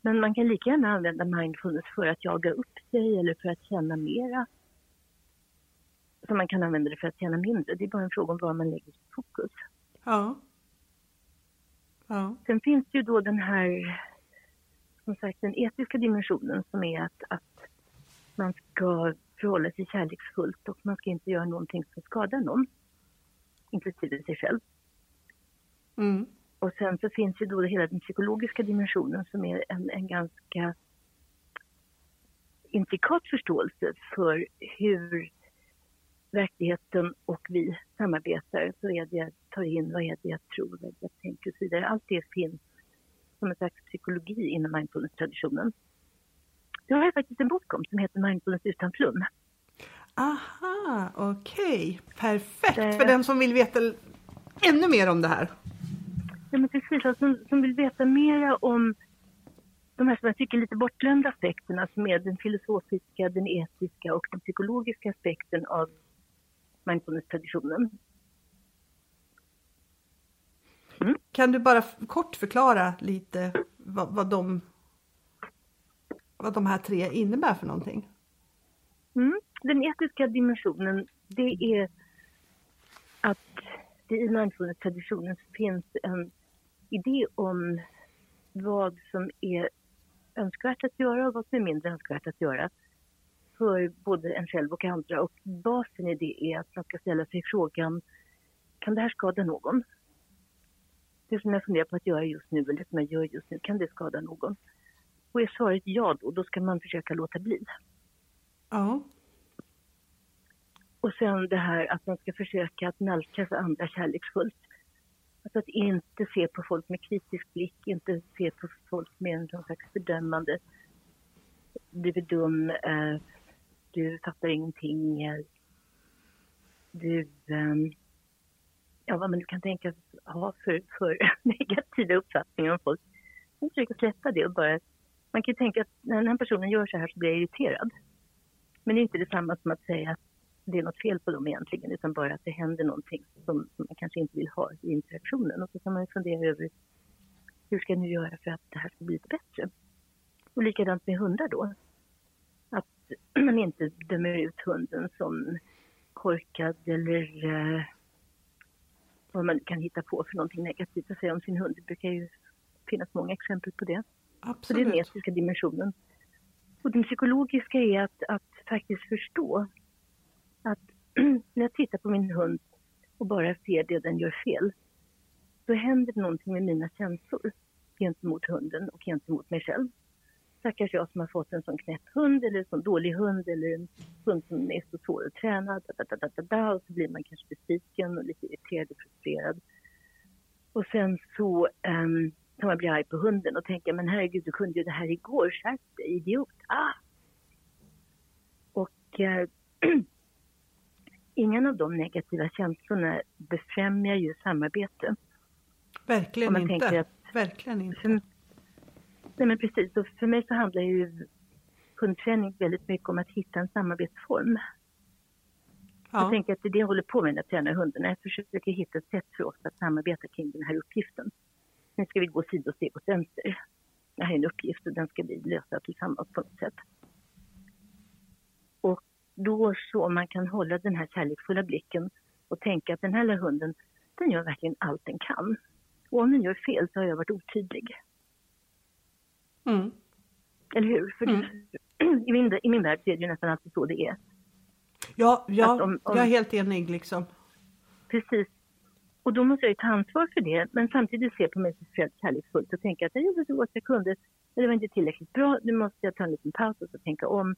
Men man kan lika gärna använda mindfulness för att jaga upp sig eller för att känna mera. Som man kan använda det för att känna mindre. Det är bara en fråga om var man lägger sitt fokus. Ja. Ja. Sen finns ju då den här, som sagt, den etiska dimensionen som är att, att man ska förhålla sig kärleksfullt och man ska inte göra någonting som skadar någon, inklusive sig själv. Mm. Och sen så finns ju då hela den psykologiska dimensionen som är en, en ganska intrikat förståelse för hur verkligheten och vi samarbetar. Vad är det jag tar in, vad är det jag tror, vad är det jag tänker och så vidare. Allt det finns som en slags psykologi inom mindfulness-traditionen. Jag har faktiskt en bok om som heter Mindfulness utan flum. Aha, okej. Perfekt Det- för den som vill veta ännu mer om det här. Ja, men precis. Alltså, som, som vill veta mera om de här som jag tycker lite bortglömda aspekterna som är den filosofiska, den etiska och den psykologiska aspekten av mindfulness-traditionen. Kan du bara kort förklara lite vad, vad, de, vad de här tre innebär för någonting? Mm. Den etiska dimensionen, det är att det i mindfulness-traditionen finns en idé om vad som är önskvärt att göra och vad som är mindre önskvärt att göra för både en själv och andra. Och basen i det är att man ska ställa sig frågan, kan det här skada någon? Det som jag funderar på att göra just nu, eller som jag gör just nu, kan det skada någon? Och är svaret ja då, då ska man försöka låta bli. Ja. Och sen det här att man ska försöka att nalkas andra kärleksfullt. Alltså att inte se på folk med kritisk blick, inte se på folk med en slags fördömande. Du är dum, eh, du fattar ingenting, eh, du... ehm, ja, vad man nu kan tänkas ha för, för negativa uppfattningar om folk. Man försöker släppa det och bara... Man kan ju tänka att när den här personen gör så här så blir jag irriterad. Men det är inte detsamma som att säga att det är något fel på dem egentligen, utan bara att det händer någonting som, som man kanske inte vill ha i interaktionen. Och så kan man fundera över hur ska jag nu göra för att det här ska bli lite bättre? Och likadant med hundar då. Att man inte dömer ut hunden som korkad eller eh, vad man kan hitta på för någonting negativt att säga om sin hund. Det brukar ju finnas många exempel på det. Så det är den Absolut. etiska dimensionen. Och den psykologiska är att, att faktiskt förstå att när jag tittar på min hund och bara ser det den gör fel, då händer det någonting med mina känslor gentemot hunden och gentemot mig själv. Stackars jag som har fått en sån knäpp hund eller en sån dålig hund eller en hund som är så svår att träna. Da, da, da, da, da, och så blir man kanske besviken och lite irriterad och frustrerad. Och sen så um, kan man bli arg på hunden och tänka, men herregud, du kunde ju det här igår, skärp dig, idiot. Ah! Och uh, ingen av de negativa känslorna befrämjar ju samarbete. Verkligen inte. Att, Verkligen inte. Nej men precis, och för mig så handlar ju hundträning väldigt mycket om att hitta en samarbetsform. Ja. Jag tänker att det är det jag håller på med när jag tränar hundarna. Jag försöker hitta ett sätt för oss att samarbeta kring den här uppgiften. Nu ska vi gå sidosteg åt vänster. Det här är en uppgift och den ska vi lösa tillsammans på något sätt. Och då så man kan hålla den här kärleksfulla blicken och tänka att den här lilla hunden, den gör verkligen allt den kan. Och om den gör fel så har jag varit otydlig. Mm. Eller hur? För mm. i, min, I min värld så är det ju nästan alltid så det är. Ja, ja om, om, jag är helt enig liksom. Precis. Och då måste jag ju ta ansvar för det, men samtidigt se på mig själv kärleksfullt och tänka att jag gjorde så gott jag kunde, men det var inte tillräckligt bra. Nu måste jag ta en liten paus och så tänka om.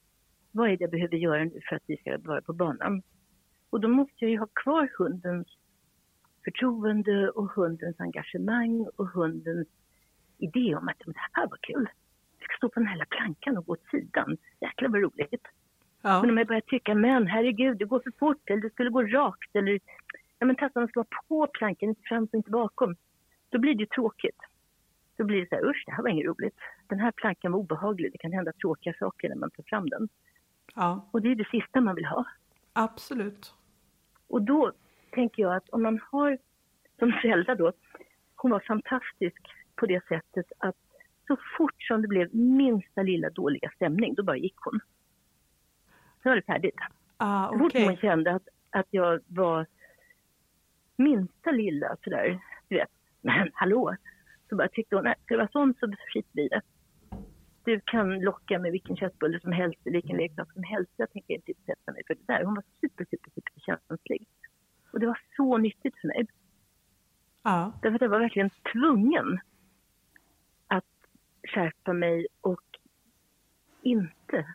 Vad är det jag behöver göra nu för att vi ska vara på banan? Och då måste jag ju ha kvar hundens förtroende och hundens engagemang och hundens idé om att det här var kul. Vi ska stå på den här plankan och gå åt sidan. Jäklar vad roligt. Ja. Men om jag börjar tycka, men herregud, det går för fort eller det skulle gå rakt eller ja men tassarna ska vara på plankan, inte fram och inte bakom. Då blir det ju tråkigt. Då blir det så här, usch det här var inget roligt. Den här plankan var obehaglig, det kan hända tråkiga saker när man tar fram den. Ja. Och det är det sista man vill ha. Absolut. Och då tänker jag att om man har, som Zelda då, hon var fantastisk på det sättet att så fort som det blev minsta lilla dåliga stämning, då bara gick hon. Så var det färdigt. Ah, okay. Så fort hon kände att, att jag var minsta lilla sådär, du vet, men hallå, så bara tyckte hon, nej, ska det vara sånt så skiter vi i det. Du kan locka med vilken köttbulle som helst, vilken leksak som helst. Jag tänker inte utsätta mig för det där. Hon var super, super, super känslig. Och det var så nyttigt för mig. Ja. Därför att jag var verkligen tvungen skärpa mig och inte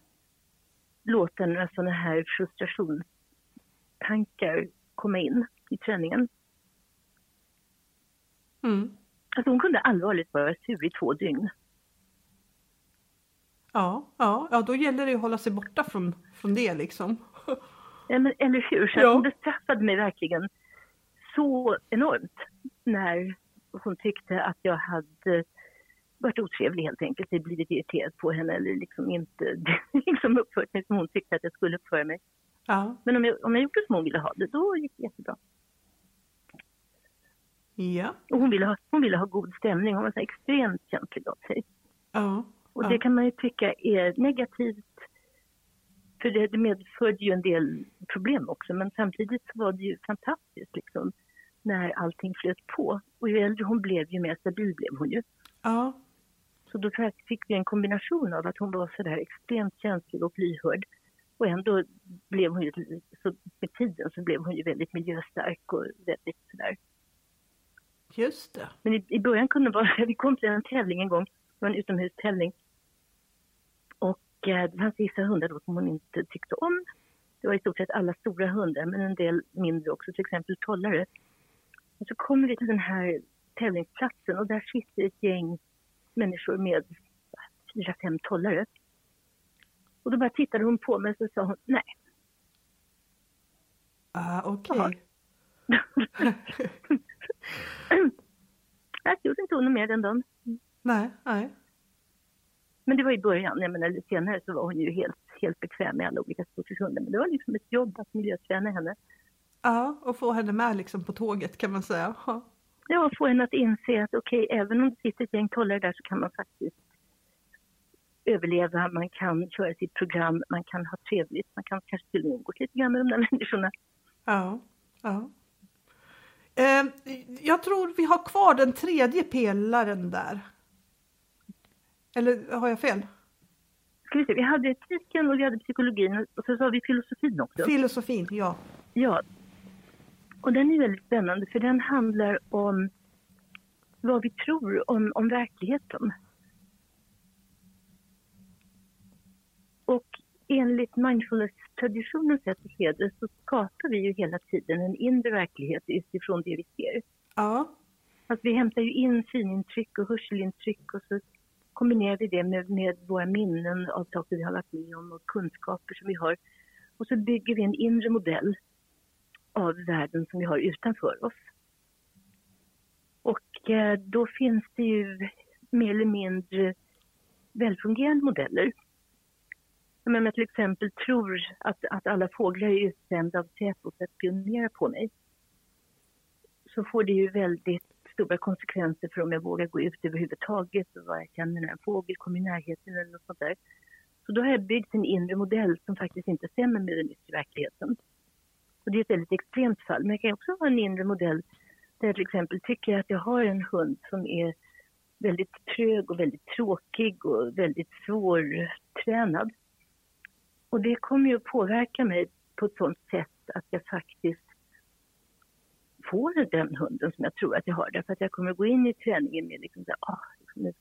låta några sådana här frustrationstankar komma in i träningen. Mm. Alltså hon kunde allvarligt vara sur i två dygn. Ja, ja, ja då gäller det att hålla sig borta från, från det liksom. Ja, men, eller hur? Så ja. hon bestraffade mig verkligen så enormt när hon tyckte att jag hade varit otrevlig helt enkelt, blivit irriterad på henne eller liksom inte liksom uppfört mig som hon tyckte att jag skulle uppföra mig. Ja. Men om jag, om jag gjorde som hon ville ha det, då gick det jättebra. Ja. Och hon ville ha, hon ville ha god stämning, hon var så extremt känslig av sig. Ja. Och ja. det kan man ju tycka är negativt för det, medförde ju en del problem också men samtidigt så var det ju fantastiskt liksom när allting flöt på. Och ju äldre hon blev ju mer stabil blev hon ju. Ja. Så då fick vi en kombination av att hon var så där extremt känslig och lyhörd och ändå blev hon ju, så med tiden så blev hon ju väldigt miljöstark och väldigt sådär. Just det. Men i, i början kunde det vara, vi kom till en tävling en gång, det var en utomhustävling. Och eh, det fanns vissa hundar då som hon inte tyckte om. Det var i stort sett alla stora hundar, men en del mindre också, till exempel tollare. Och så kommer vi till den här tävlingsplatsen och där sitter ett gäng människor med fyra, fem tollare. Och då bara tittade hon på mig och så sa hon nej. Ah, okej. Okay. jag gjorde inte hon mer den dagen. Nej, nej. Men det var i början, jag menar senare så var hon ju helt, helt bekväm med alla olika hundar. Men det var liksom ett jobb att miljöträna henne. Ja, och få henne med liksom på tåget kan man säga. Ja, ja få henne att inse att okej, okay, även om det sitter ett gäng tollare där så kan man faktiskt överleva, man kan köra sitt program, man kan ha trevligt, man kan kanske till och med umgås lite grann med de där människorna. Ja, ja. Eh, jag tror vi har kvar den tredje pelaren där. Eller har jag fel? Ska vi, se, vi hade etiken och vi hade psykologin och så har vi filosofin också. Filosofin, ja. Ja. Och den är väldigt spännande för den handlar om vad vi tror om, om verkligheten. Och enligt mindfulness-traditionens sätt att se det så skapar vi ju hela tiden en inre verklighet utifrån det vi ser. Ja. Att vi hämtar ju in synintryck och hörselintryck och så kombinerar vi det med, med våra minnen av saker vi har varit med om och kunskaper som vi har. Och så bygger vi en inre modell av världen som vi har utanför oss. Och eh, då finns det ju mer eller mindre välfungerande modeller. Om jag till exempel tror att, att alla fåglar är utsända av Säpo för att spionera på mig så får det ju väldigt stora konsekvenser för om jag vågar gå ut överhuvudtaget och vad jag känner när en fågel kommer i närheten eller något sånt där. Så då har jag byggt en inre modell som faktiskt inte stämmer med den yttre verkligheten. Och det är ett väldigt extremt fall, men jag kan också ha en inre modell där jag till exempel tycker att jag har en hund som är väldigt trög och väldigt tråkig och väldigt svårtränad. Och det kommer ju att påverka mig på ett sånt sätt att jag faktiskt får den hunden som jag tror att jag har. Därför att jag kommer att gå in i träningen med liksom så ah, liksom, nu,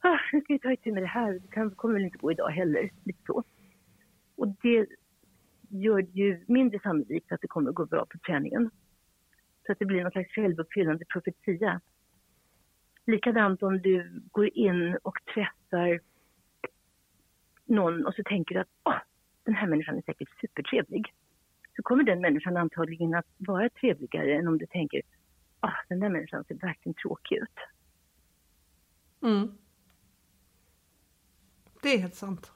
ah, nu ska vi ta itu med det här, det kan, kommer väl inte gå idag heller. Lite så. Och det gör det ju mindre sannolikt att det kommer att gå bra på träningen. Så att det blir någon slags självuppfyllande profetia. Likadant om du går in och träffar någon och så tänker du att oh, den här människan är säkert supertrevlig. Så kommer den människan antagligen att vara trevligare än om du tänker ah, den där människan ser verkligen tråkig ut. Mm. Det är helt sant.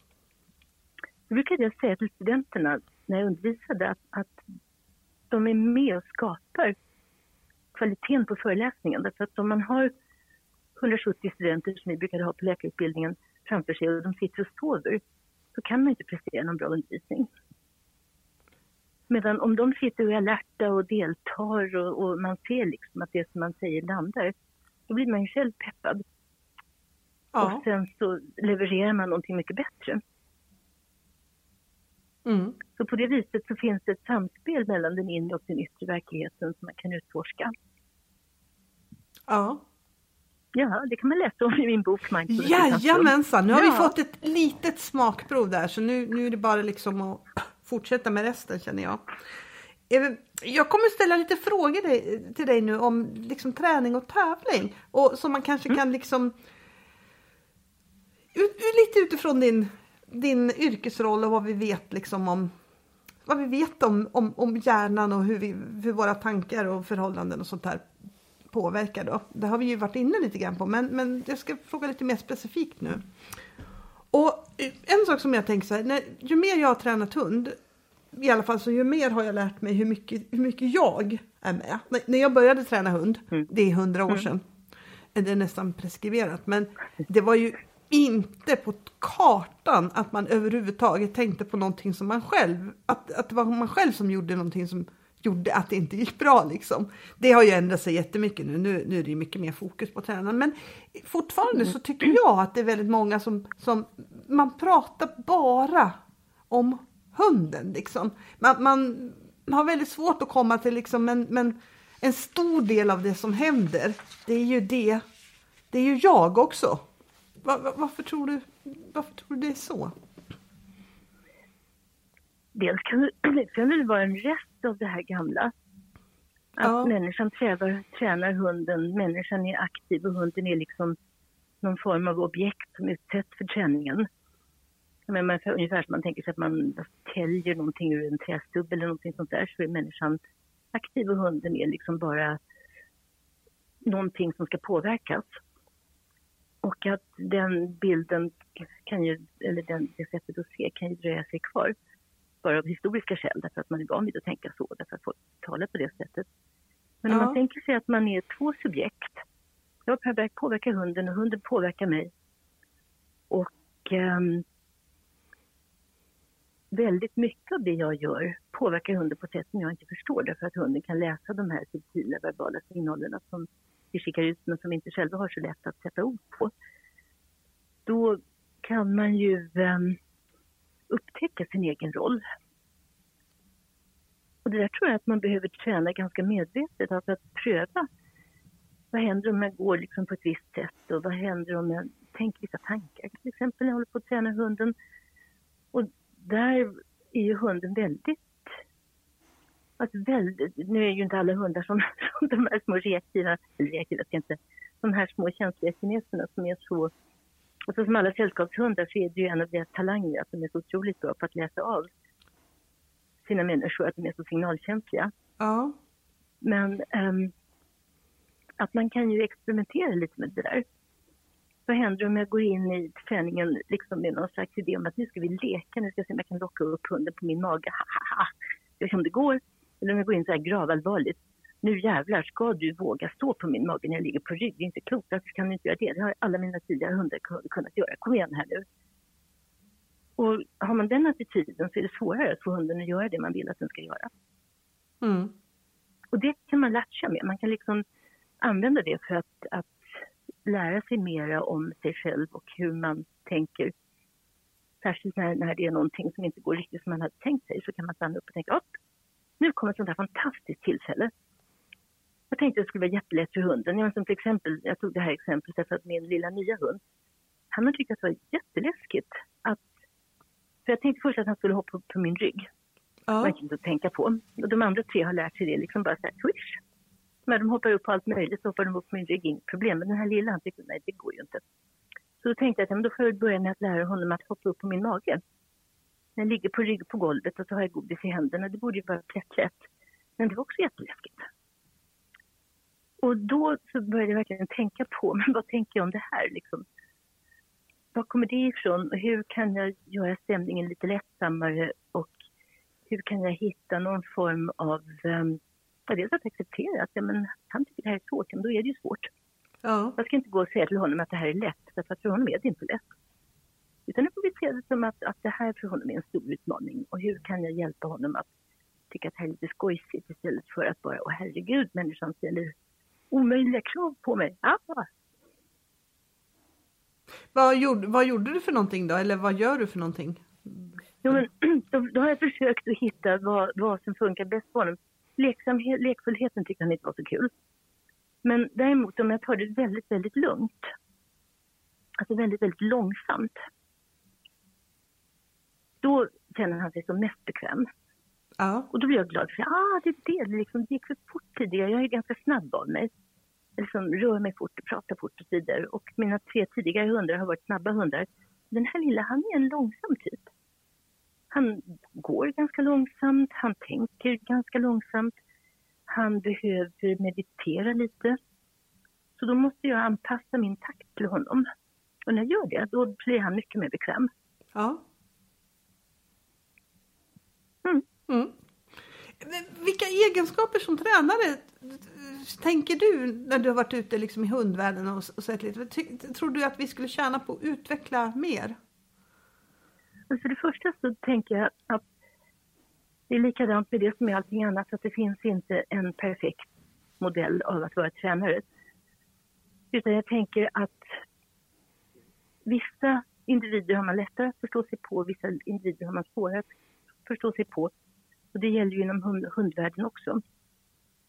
Jag brukade säga till studenterna när jag undervisade att, att de är med och skapar kvaliteten på föreläsningen. Därför att om man har 170 studenter som vi brukade ha på läkarutbildningen framför sig och de sitter och sover, så kan man inte prestera någon bra undervisning. Medan om de sitter och är alerta och deltar och, och, man ser liksom att det som man säger landar, då blir man ju själv peppad. Ja. Och sen så levererar man någonting mycket bättre. Mm. Så på det viset så finns det ett samspel mellan den inre och den yttre verkligheten som man kan utforska. Ja. Ja, det kan man läsa om i min bok Mindfulness Jajamensan, nu har ja. vi fått ett litet smakprov där så nu, nu är det bara liksom att fortsätta med resten känner jag. Jag kommer ställa lite frågor till dig nu om liksom träning och tävling och som man kanske mm. kan liksom lite utifrån din, din yrkesroll och vad vi vet liksom om vad vi vet om, om, om hjärnan och hur, vi, hur våra tankar och förhållanden och sånt där påverkar då. Det har vi ju varit inne lite grann på men, men jag ska fråga lite mer specifikt nu. Och en sak som jag tänker så här, när, ju mer jag har tränat hund, i alla fall så ju mer har jag lärt mig hur mycket, hur mycket jag är med. N när jag började träna hund, mm. det är hundra år mm. sedan, det är nästan preskriberat, men det var ju inte på kartan att man överhuvudtaget tänkte på någonting som man själv, att, att det var man själv som gjorde någonting som gjorde att det inte gick bra. Liksom. Det har ju ändrat sig jättemycket nu. Nu, nu är det mycket mer fokus på tränaren. Men fortfarande så tycker jag att det är väldigt många som, som man pratar bara om hunden. Liksom. Man, man har väldigt svårt att komma till liksom, men, men en stor del av det som händer, det är ju det. Det är ju jag också. Var, varför, tror du, varför tror du det är så? Dels kan, kan det vara en rest av det här gamla. Att ja. människan trävar, tränar hunden, människan är aktiv och hunden är liksom någon form av objekt som utsätts för träningen. Men man, ungefär som man tänker sig att man täljer någonting ur en trästubb eller någonting sånt där så är människan aktiv och hunden är liksom bara någonting som ska påverkas. Och att den bilden kan ju, eller den, det sättet att se kan ju dröja sig kvar bara av historiska skäl, därför att man är van vid att tänka så, därför att folk talar på det sättet. Men ja. om man tänker sig att man är två subjekt, jag påverkar hunden och hunden påverkar mig. Och um, väldigt mycket av det jag gör påverkar hunden på ett sätt som jag inte förstår, därför att hunden kan läsa de här subtila verbala signalerna som vi skickar ut, men som vi inte själva har så lätt att sätta ord på. Då kan man ju ehm, upptäcka sin egen roll. Och det där tror jag att man behöver träna ganska medvetet, alltså att pröva. Vad händer om jag går liksom på ett visst sätt och vad händer om jag tänker vissa tankar? Till exempel när jag håller på att träna hunden Och där är ju hunden väldigt Alltså väldigt, nu är ju inte alla hundar som, som de här små reaktiva, reaktiva ska inte, de här små känsliga kineserna som är så, alltså som alla sällskapshundar så är det ju en av deras talanger att de är så otroligt bra på att läsa av sina människor, att de är så signalkänsliga. Ja. Men um, att man kan ju experimentera lite med det där. Vad händer om jag går in i träningen liksom med någon slags idé om att nu ska vi leka, nu ska jag se om jag kan locka upp hunden på min mage, ha ha ha. Se om det går. Om jag går in så här gravallvarligt. Nu jävlar ska du våga stå på min mage när jag ligger på rygg. Det är inte klokt, varför kan du inte göra det? Det har alla mina tidigare hundar kunnat göra. Kom igen här nu. Och har man den attityden så är det svårare att få hunden att göra det man vill att den ska göra. Mm. Och det kan man latcha med. Man kan liksom använda det för att, att lära sig mera om sig själv och hur man tänker. Särskilt när, när det är någonting som inte går riktigt som man hade tänkt sig så kan man stanna upp och tänka upp. Nu kommer ett sånt här fantastiskt tillfälle. Jag tänkte att det skulle vara jättelätt för hunden. Jag, som till exempel, jag tog det här exemplet därför att min lilla nya hund, han har tyckt att det var jätteläskigt att för jag tänkte först att han skulle hoppa upp på min rygg. Ja. Verkligen inte att tänka på. Och de andra tre har lärt sig det liksom bara såhär swish. Men de hoppar upp på allt möjligt så hoppar de upp på min rygg, inget problem. Men den här lilla han tyckte nej det går ju inte. Så då tänkte jag att ja, men då får jag börja med att lära honom att hoppa upp på min mage. Jag ligger på rygg på golvet och så har jag godis i händerna. Det borde ju vara plättlätt. Men det var också jätteläskigt. Och då så började jag verkligen tänka på, men vad tänker jag om det här liksom? var kommer det ifrån och hur kan jag göra stämningen lite lättsammare och hur kan jag hitta någon form av, um, dels att acceptera att ja, men, han tycker det här är svårt, men då är det ju svårt. Ja. Jag ska inte gå och säga till honom att det här är lätt, därför att för honom är det inte lätt. Utan nu får vi se det som att, att det här för honom är en stor utmaning och hur kan jag hjälpa honom att tycka att det här är lite skojsigt istället för att bara, åh herregud, människan ställer omöjliga krav på mig. Ja, Vad gjorde, vad gjorde du för någonting då? Eller vad gör du för någonting? Jo, men, då, då har jag försökt att hitta vad, vad som funkar bäst för honom. Leksamhet, lekfullheten tyckte han inte var så kul. Men däremot om jag tar det väldigt, väldigt lugnt. Alltså väldigt, väldigt långsamt. Då känner han sig som mest bekväm. Ja. Och då blir jag glad för ah, det är det, det, liksom, det gick för fort tidigare. Jag är ganska snabb av mig. Jag liksom rör mig fort, pratar fort och så vidare. Och mina tre tidigare hundar har varit snabba hundar. Den här lilla, han är en långsam typ. Han går ganska långsamt, han tänker ganska långsamt. Han behöver meditera lite. Så då måste jag anpassa min takt till honom. Och när jag gör det, då blir han mycket mer bekväm. Ja. Mm. Mm. Men Vilka egenskaper som tränare tänker du när du har varit ute liksom i hundvärlden och, och sett lite? Tror du att vi skulle tjäna på att utveckla mer? För det första så tänker jag att det är likadant med det som med allting annat, att det finns inte en perfekt modell av att vara tränare. Utan jag tänker att vissa individer har man lättare att förstå sig på, vissa individer har man svårare att förstå sig på. Och det gäller ju inom hund, hundvärlden också.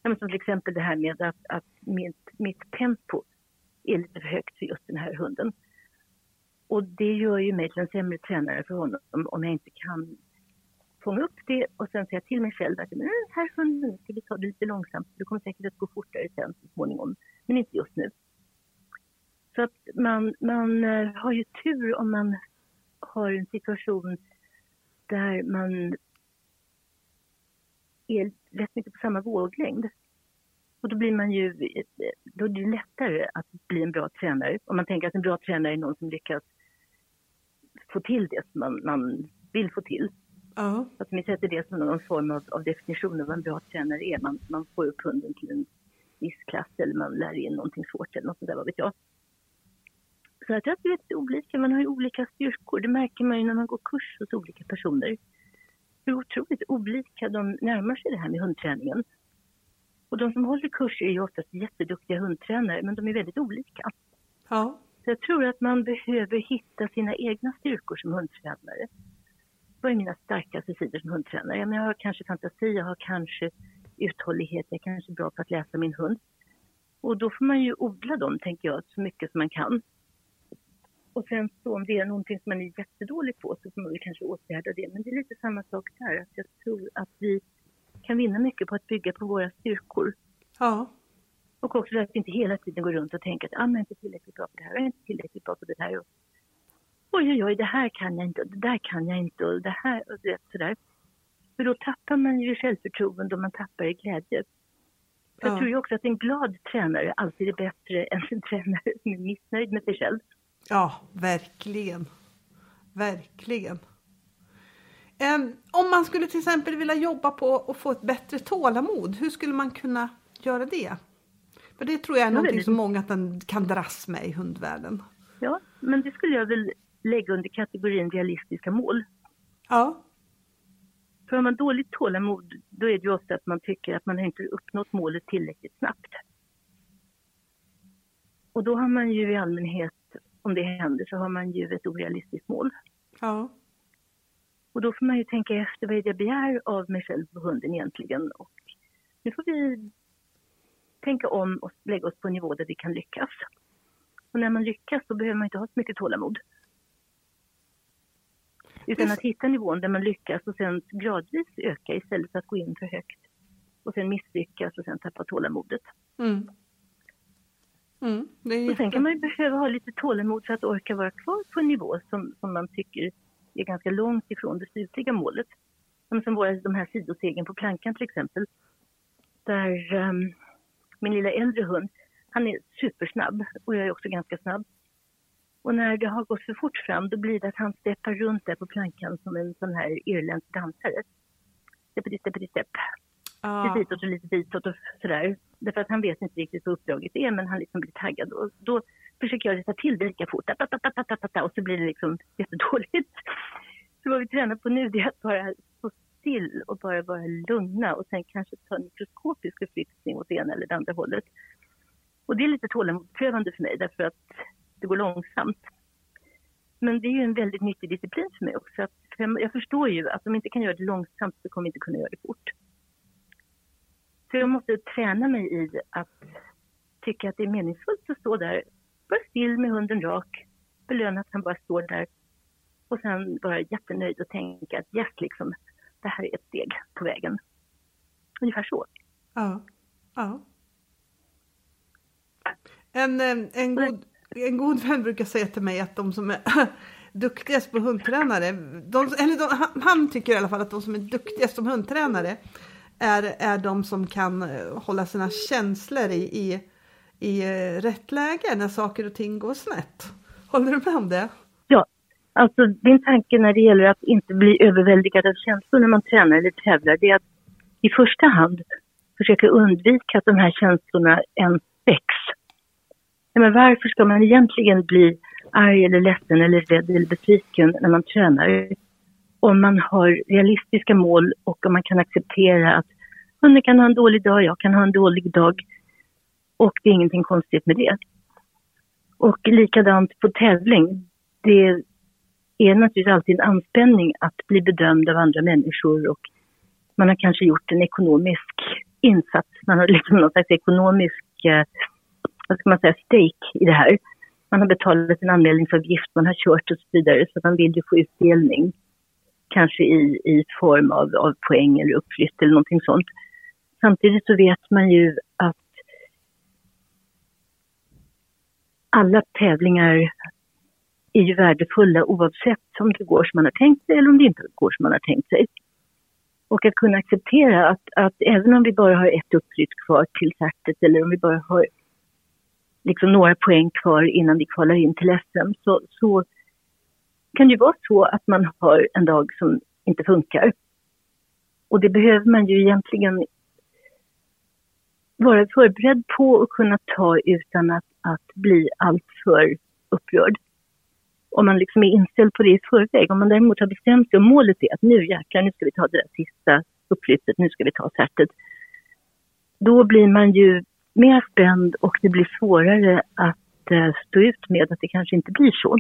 Ja, men som till exempel det här med att, att mitt, mitt tempo är lite för högt för just den här hunden. Och det gör ju mig till en sämre tränare för honom om jag inte kan fånga upp det och sen säga till mig själv att den här hunden ska vi ta det lite långsamt. Det kommer säkert att gå fortare sen så småningom, men inte just nu. Så att man, man eh, har ju tur om man har en situation där man är rätt mycket på samma våglängd. Och då blir man ju, då är det lättare att bli en bra tränare. Om man tänker att en bra tränare är någon som lyckas få till det som man, man vill få till. Ja. Att vi sätter det som någon form av, av definition av vad en bra tränare är. Man, man får upp hunden till en viss klass eller man lär in någonting svårt eller något sånt där, vad vet jag. Så att jag är lite olika, man har ju olika styrkor. Det märker man ju när man går kurs hos olika personer. Hur otroligt olika de närmar sig det här med hundträningen. Och de som håller kurser är ju oftast jätteduktiga hundtränare, men de är väldigt olika. Ja. Så jag tror att man behöver hitta sina egna styrkor som hundtränare. Vad är mina starkaste sidor som hundtränare? Jag har kanske fantasi, jag har kanske uthållighet, jag är kanske bra på att läsa min hund. Och då får man ju odla dem, tänker jag, så mycket som man kan. Och sen så om det är någonting som man är jättedålig på så får man väl kanske åtgärda det. Men det är lite samma sak där. Att jag tror att vi kan vinna mycket på att bygga på våra styrkor. Ja. Och också att vi inte hela tiden går runt och tänker att ah, jag är inte tillräckligt bra på det här, jag är inte tillräckligt bra på det här. Och, oj, oj, oj, det här kan jag inte, och det där kan jag inte och det här och det sådär. För då tappar man ju självförtroende och man tappar i glädje. Jag Ja. tror ju också att en glad tränare alltid är bättre än en tränare som är missnöjd med sig själv. Ja, verkligen. Verkligen. Em, om man skulle till exempel vilja jobba på att få ett bättre tålamod, hur skulle man kunna göra det? För det tror jag är Ja, någonting som många kan- dras med i hundvärlden. Ja, men det skulle jag väl lägga under kategorin realistiska mål. Ja, För har man dåligt tålamod, då är det ju ofta att man tycker att man inte uppnått målet tillräckligt snabbt. Och då har man ju i allmänhet, om det händer, så har man ju ett orealistiskt mål. ja, Och då får man ju tänka efter, vad är det jag begär av mig själv och hunden egentligen? Och nu får vi tänka om och lägga oss på en nivå där vi kan lyckas. Och när man lyckas, då behöver man inte ha så mycket tålamod. Utan att hitta nivån där man lyckas och sen gradvis öka istället för att gå in för högt. Och sen misslyckas och sen tappa tålamodet. mm. Mm, Och sen kan man behöva ha lite tålamod för att orka vara kvar på en nivå som, som man tycker är ganska långt ifrån det slutliga målet. Som, som våra, de här sidostegen på plankan till exempel. Där ehm, min lilla äldre hund, han är supersnabb och jag är också ganska snabb. Och när det har gått för fort fram då blir det att han steppar runt där på plankan som en sån här irländsk dansare. Steppity, steppity, stepp ja. lite ditåt och lite ditåt och sådär. Därför att han vet inte riktigt vad uppdraget är men han liksom blir taggad. Och då försöker jag rätta till det lika fort. Ta, ta, ta, ta, ta, ta, ta, och så blir det liksom jättedåligt. Så vad vi tränar på nu det är att bara stå still och bara vara lugna och sen kanske ta en mikroskopisk förflyttning åt det ena eller det andra hållet. Och det är lite tålamodsprövande för mig därför att det går långsamt. Men det är ju en väldigt nyttig disciplin för mig också. Att för jag- jag förstår ju att om jag inte kan göra det långsamt så kommer jag inte kunna göra det fort. Så jag måste träna mig i att tycka att det är meningsfullt att stå där, vara still med hunden rak, belöna att han bara står där och sen vara jättenöjd och tänka att yes, liksom, det här är ett steg på vägen. Ungefär så. Ja. ja. En, eh, en, god, en god vän brukar säga till mig att de som är duktigast på hundtränare, de, eller de, han, han tycker i alla fall att de som är duktigast som hundtränare är, är de som kan eh, hålla sina känslor i, i, i eh, rätt läge när saker och ting går snett. Håller du med om det? Ja, alltså din tanke när det gäller att inte bli överväldigad av känslor när man tränar eller tävlar, det är att i första hand försöka undvika att de här känslorna ens väcks. Men varför ska man egentligen bli arg eller ledsen eller rädd eller besviken när man tränar? Om man har realistiska mål och om man kan acceptera att ah, hunden kan ha en dålig dag, jag kan ha en dålig dag och det är ingenting konstigt med det. Och likadant på tävling. Det är naturligtvis alltid en anspänning att bli bedömd av andra människor och man har kanske gjort en ekonomisk insats. Man har liksom någon slags ekonomisk, eh, vad ska man säga, stake i det här. Man har betalat en anmälningsavgift, man har kört och så vidare så man vill ju få utdelning. Kanske i, i form av, av poäng eller uppflytt eller någonting sånt. Samtidigt så vet man ju att alla tävlingar är ju värdefulla oavsett om det går som man har tänkt sig eller om det inte går som man har tänkt sig. Och att kunna acceptera att, att även om vi bara har ett uppflytt kvar till startet eller om vi bara har liksom några poäng kvar innan vi kvalar in till SM så, så kan ju vara så att man har en dag som inte funkar. Och det behöver man ju egentligen vara förberedd på och kunna ta utan att, att bli alltför upprörd. Om man liksom är inställd på det i förväg. Om man däremot har bestämt sig och målet är att nu jäklar, nu ska vi ta det där sista upplyftet, nu ska vi ta särtet. Då blir man ju mer spänd och det blir svårare att eh, stå ut med att det kanske inte blir så.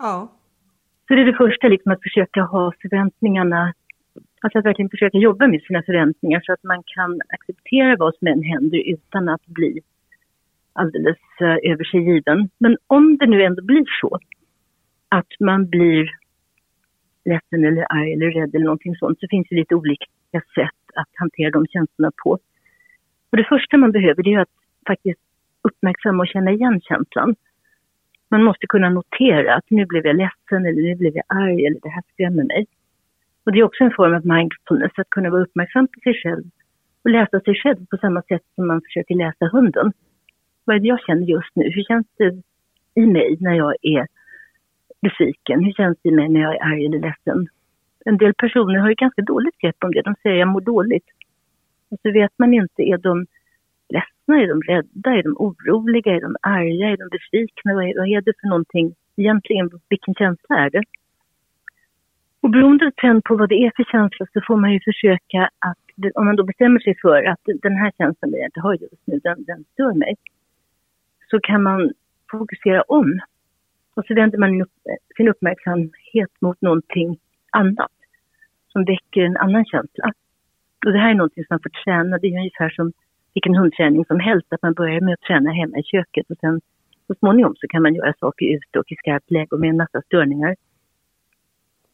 Ja. Så det är det första, liksom att försöka ha förväntningarna, alltså att verkligen försöka jobba med sina förväntningar så att man kan acceptera vad som än händer utan att bli alldeles eh, över sig given. Men om det nu ändå blir så att man blir ledsen eller arg eller rädd eller någonting sånt så finns det lite olika sätt att hantera de känslorna på. Och det första man behöver det är att faktiskt uppmärksamma och känna igen känslan. Man måste kunna notera att nu blev jag ledsen eller nu blev jag arg eller det här skrämmer mig. Och det är också en form av mindfulness, att kunna vara uppmärksam på sig själv och läsa sig själv på samma sätt som man försöker läsa hunden. Vad är det jag känner just nu? Hur känns det i mig när jag är besviken? Hur känns det i mig när jag är arg eller ledsen? En del personer har ju ganska dåligt grepp om det. De säger jag mår dåligt. Och så vet man inte, är de ledsna? Är de rädda? Är de oroliga? Är de arga? Är de besvikna? Vad är, vad är det för någonting egentligen? Vilken känsla är det? Och beroende på vad det är för känsla så får man ju försöka att, om man då bestämmer sig för att den här känslan vill jag inte ha just nu, den, den stör mig. Så kan man fokusera om. Och så vänder man sin uppmärksamhet mot någonting annat som väcker en annan känsla. Och det här är någonting som man får träna. Det är ungefär som vilken hundträning som helst. Att man börjar med att träna hemma i köket och sen så småningom så kan man göra saker ute och i skarpt läge och med en massa störningar.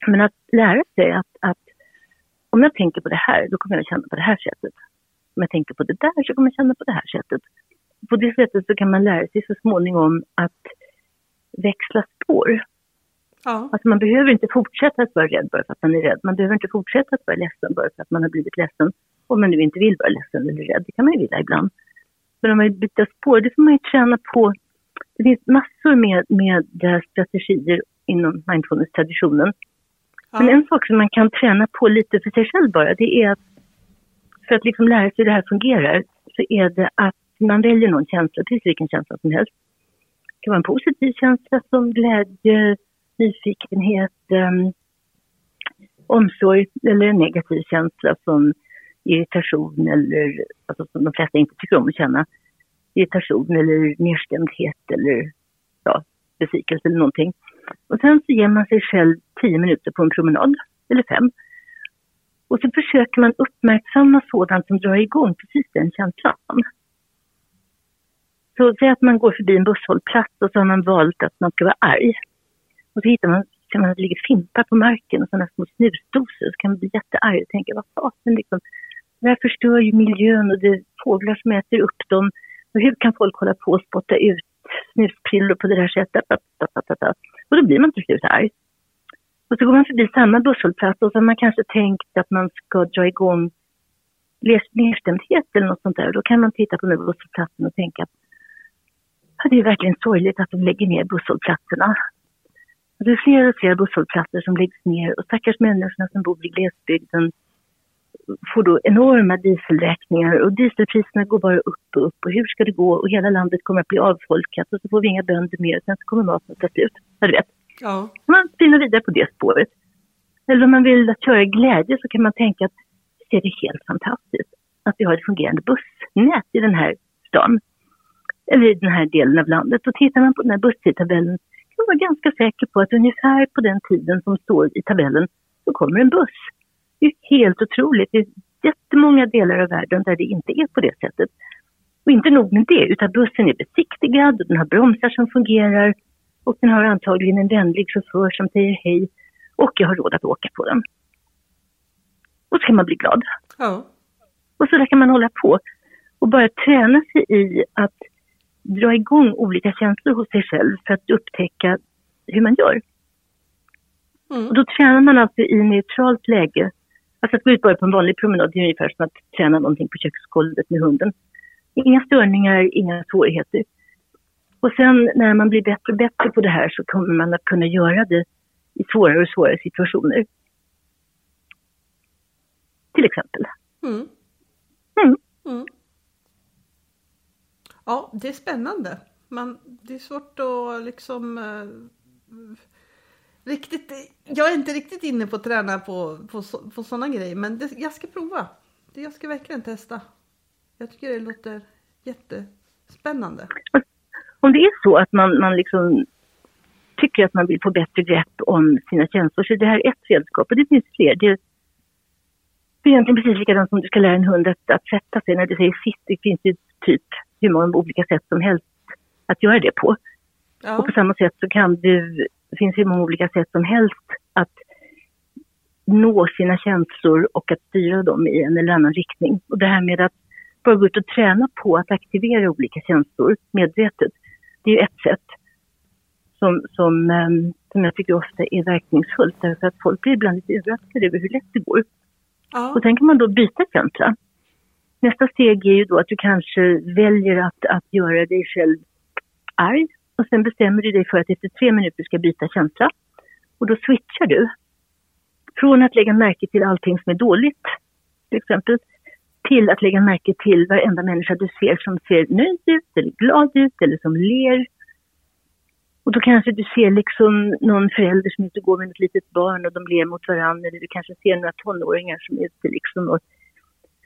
Men att lära sig att, att om jag tänker på det här, då kommer jag känna på det här sättet. Om jag tänker på det där så kommer jag känna på det här sättet. På det sättet så kan man lära sig så småningom att växla spår. Ja. Alltså man behöver inte fortsätta att vara rädd bara för att man är rädd. Man behöver inte fortsätta att vara ledsen bara för att man har blivit ledsen. Om man nu inte vill vara ledsen eller rädd, det kan man ju vilja ibland. Men om man vill byta spår, det får man ju träna på. Det finns massor med, med strategier inom mindfulness-traditionen Ja. Men en sak som man kan träna på lite för sig själv bara, det är att för att liksom lära sig hur det här fungerar, så är det att man väljer någon känsla, precis vilken känsla som helst. Det kan vara en positiv känsla som glädje, nyfikenhet, um, omsorg eller en negativ känsla som irritation eller, alltså som de flesta inte tycker om att känna, irritation eller nedstämdhet eller ja, besvikelse eller någonting. Och sen så ger man sig själv tio minuter på en promenad, eller fem. Och så försöker man uppmärksamma sådant som drar igång precis den känslan. Så säg att man går förbi en busshållplats och så har man valt att man ska vara arg. Och så hittar man, ser man att det ligger fimpar på marken och sådana små snusdosor. Så kan man bli jättearg och tänka, vad fasen liksom. Det här förstör ju miljön och det är fåglar som äter upp dem. Och hur kan folk hålla på och spotta ut snusprillor på det här sättet? Och då blir man till slut arg. Och så går man förbi samma busshållplats och så har man kanske tänkt att man ska dra igång nedstämdhet eller något sånt där. Då kan man titta på den busshållplatsen och tänka att det är verkligen sorgligt att de lägger ner busshållplatserna. Det är fler och fler busshållplatser som läggs ner och stackars människorna som bor i glesbygden får då enorma dieselräkningar och dieselpriserna går bara upp och upp och hur ska det gå och hela landet kommer att bli avfolkat och så får vi inga bönder mer och sen så kommer maten att ta slut. Ja, du vet. Ja. Man spinner vidare på det spåret. Eller om man vill att köra glädje så kan man tänka att det är helt fantastiskt att vi har ett fungerande bussnät i den här stan. Eller i den här delen av landet. Och tittar man på den här busstidtabellen kan man vara ganska säker på att ungefär på den tiden som står i tabellen så kommer en buss. Det är helt otroligt. Det är jättemånga delar av världen där det inte är på det sättet. Och inte nog med det, utan bussen är besiktigad den har bromsar som fungerar och den har antagligen en vänlig chaufför som säger hej och jag har råd att åka på den. Och så kan man bli glad. Ja. Och så där kan man hålla på och bara träna sig i att dra igång olika känslor hos sig själv för att upptäcka hur man gör. Mm. Och då tränar man alltså i neutralt läge. Alltså att gå ut bara på en vanlig promenad är ungefär som att träna någonting på köksgolvet med hunden. Inga störningar, inga svårigheter. Och sen när man blir bättre och bättre på det här så kommer man att kunna göra det i svårare och svårare situationer. Till exempel. Mm. Mm. Mm. Ja, det är spännande. Man, det är svårt att liksom uh, riktigt. Jag är inte riktigt inne på att träna på, på, på sådana grejer, men det, jag ska prova. Det, jag ska verkligen testa. Jag tycker det låter jättespännande om det är så att man, man liksom tycker att man vill få bättre grepp om sina känslor så är det här ett redskap och det finns fler. Det är, det är egentligen precis likadant som du ska lära en hund att, att sätta sig. När du säger sitt, det finns ju typ hur många olika sätt som helst att göra det på. Ja. Och på samma sätt så kan du, det finns hur många olika sätt som helst att nå sina känslor och att styra dem i en eller annan riktning. Och det här med att bara gå ut och träna på att aktivera olika känslor medvetet, det är ju ett sätt som, som, ehm, som jag tycker ofta är verkningsfullt därför att folk blir ibland lite överraskade över hur lätt det går. Ja. Och sen kan man då byta känsla. Nästa steg är ju då att du kanske väljer att, att göra dig själv arg och sen bestämmer du dig för att efter tre minuter ska byta känsla. Och då switchar du. Från att lägga märke till allting som är dåligt, till exempel, till att lägga märke till varenda människa du ser som ser nöjd ut eller glad ut eller som ler. Och då kanske du ser liksom någon förälder som inte ute går med ett litet barn och de ler mot varandra. Eller du kanske ser några tonåringar som är ute liksom och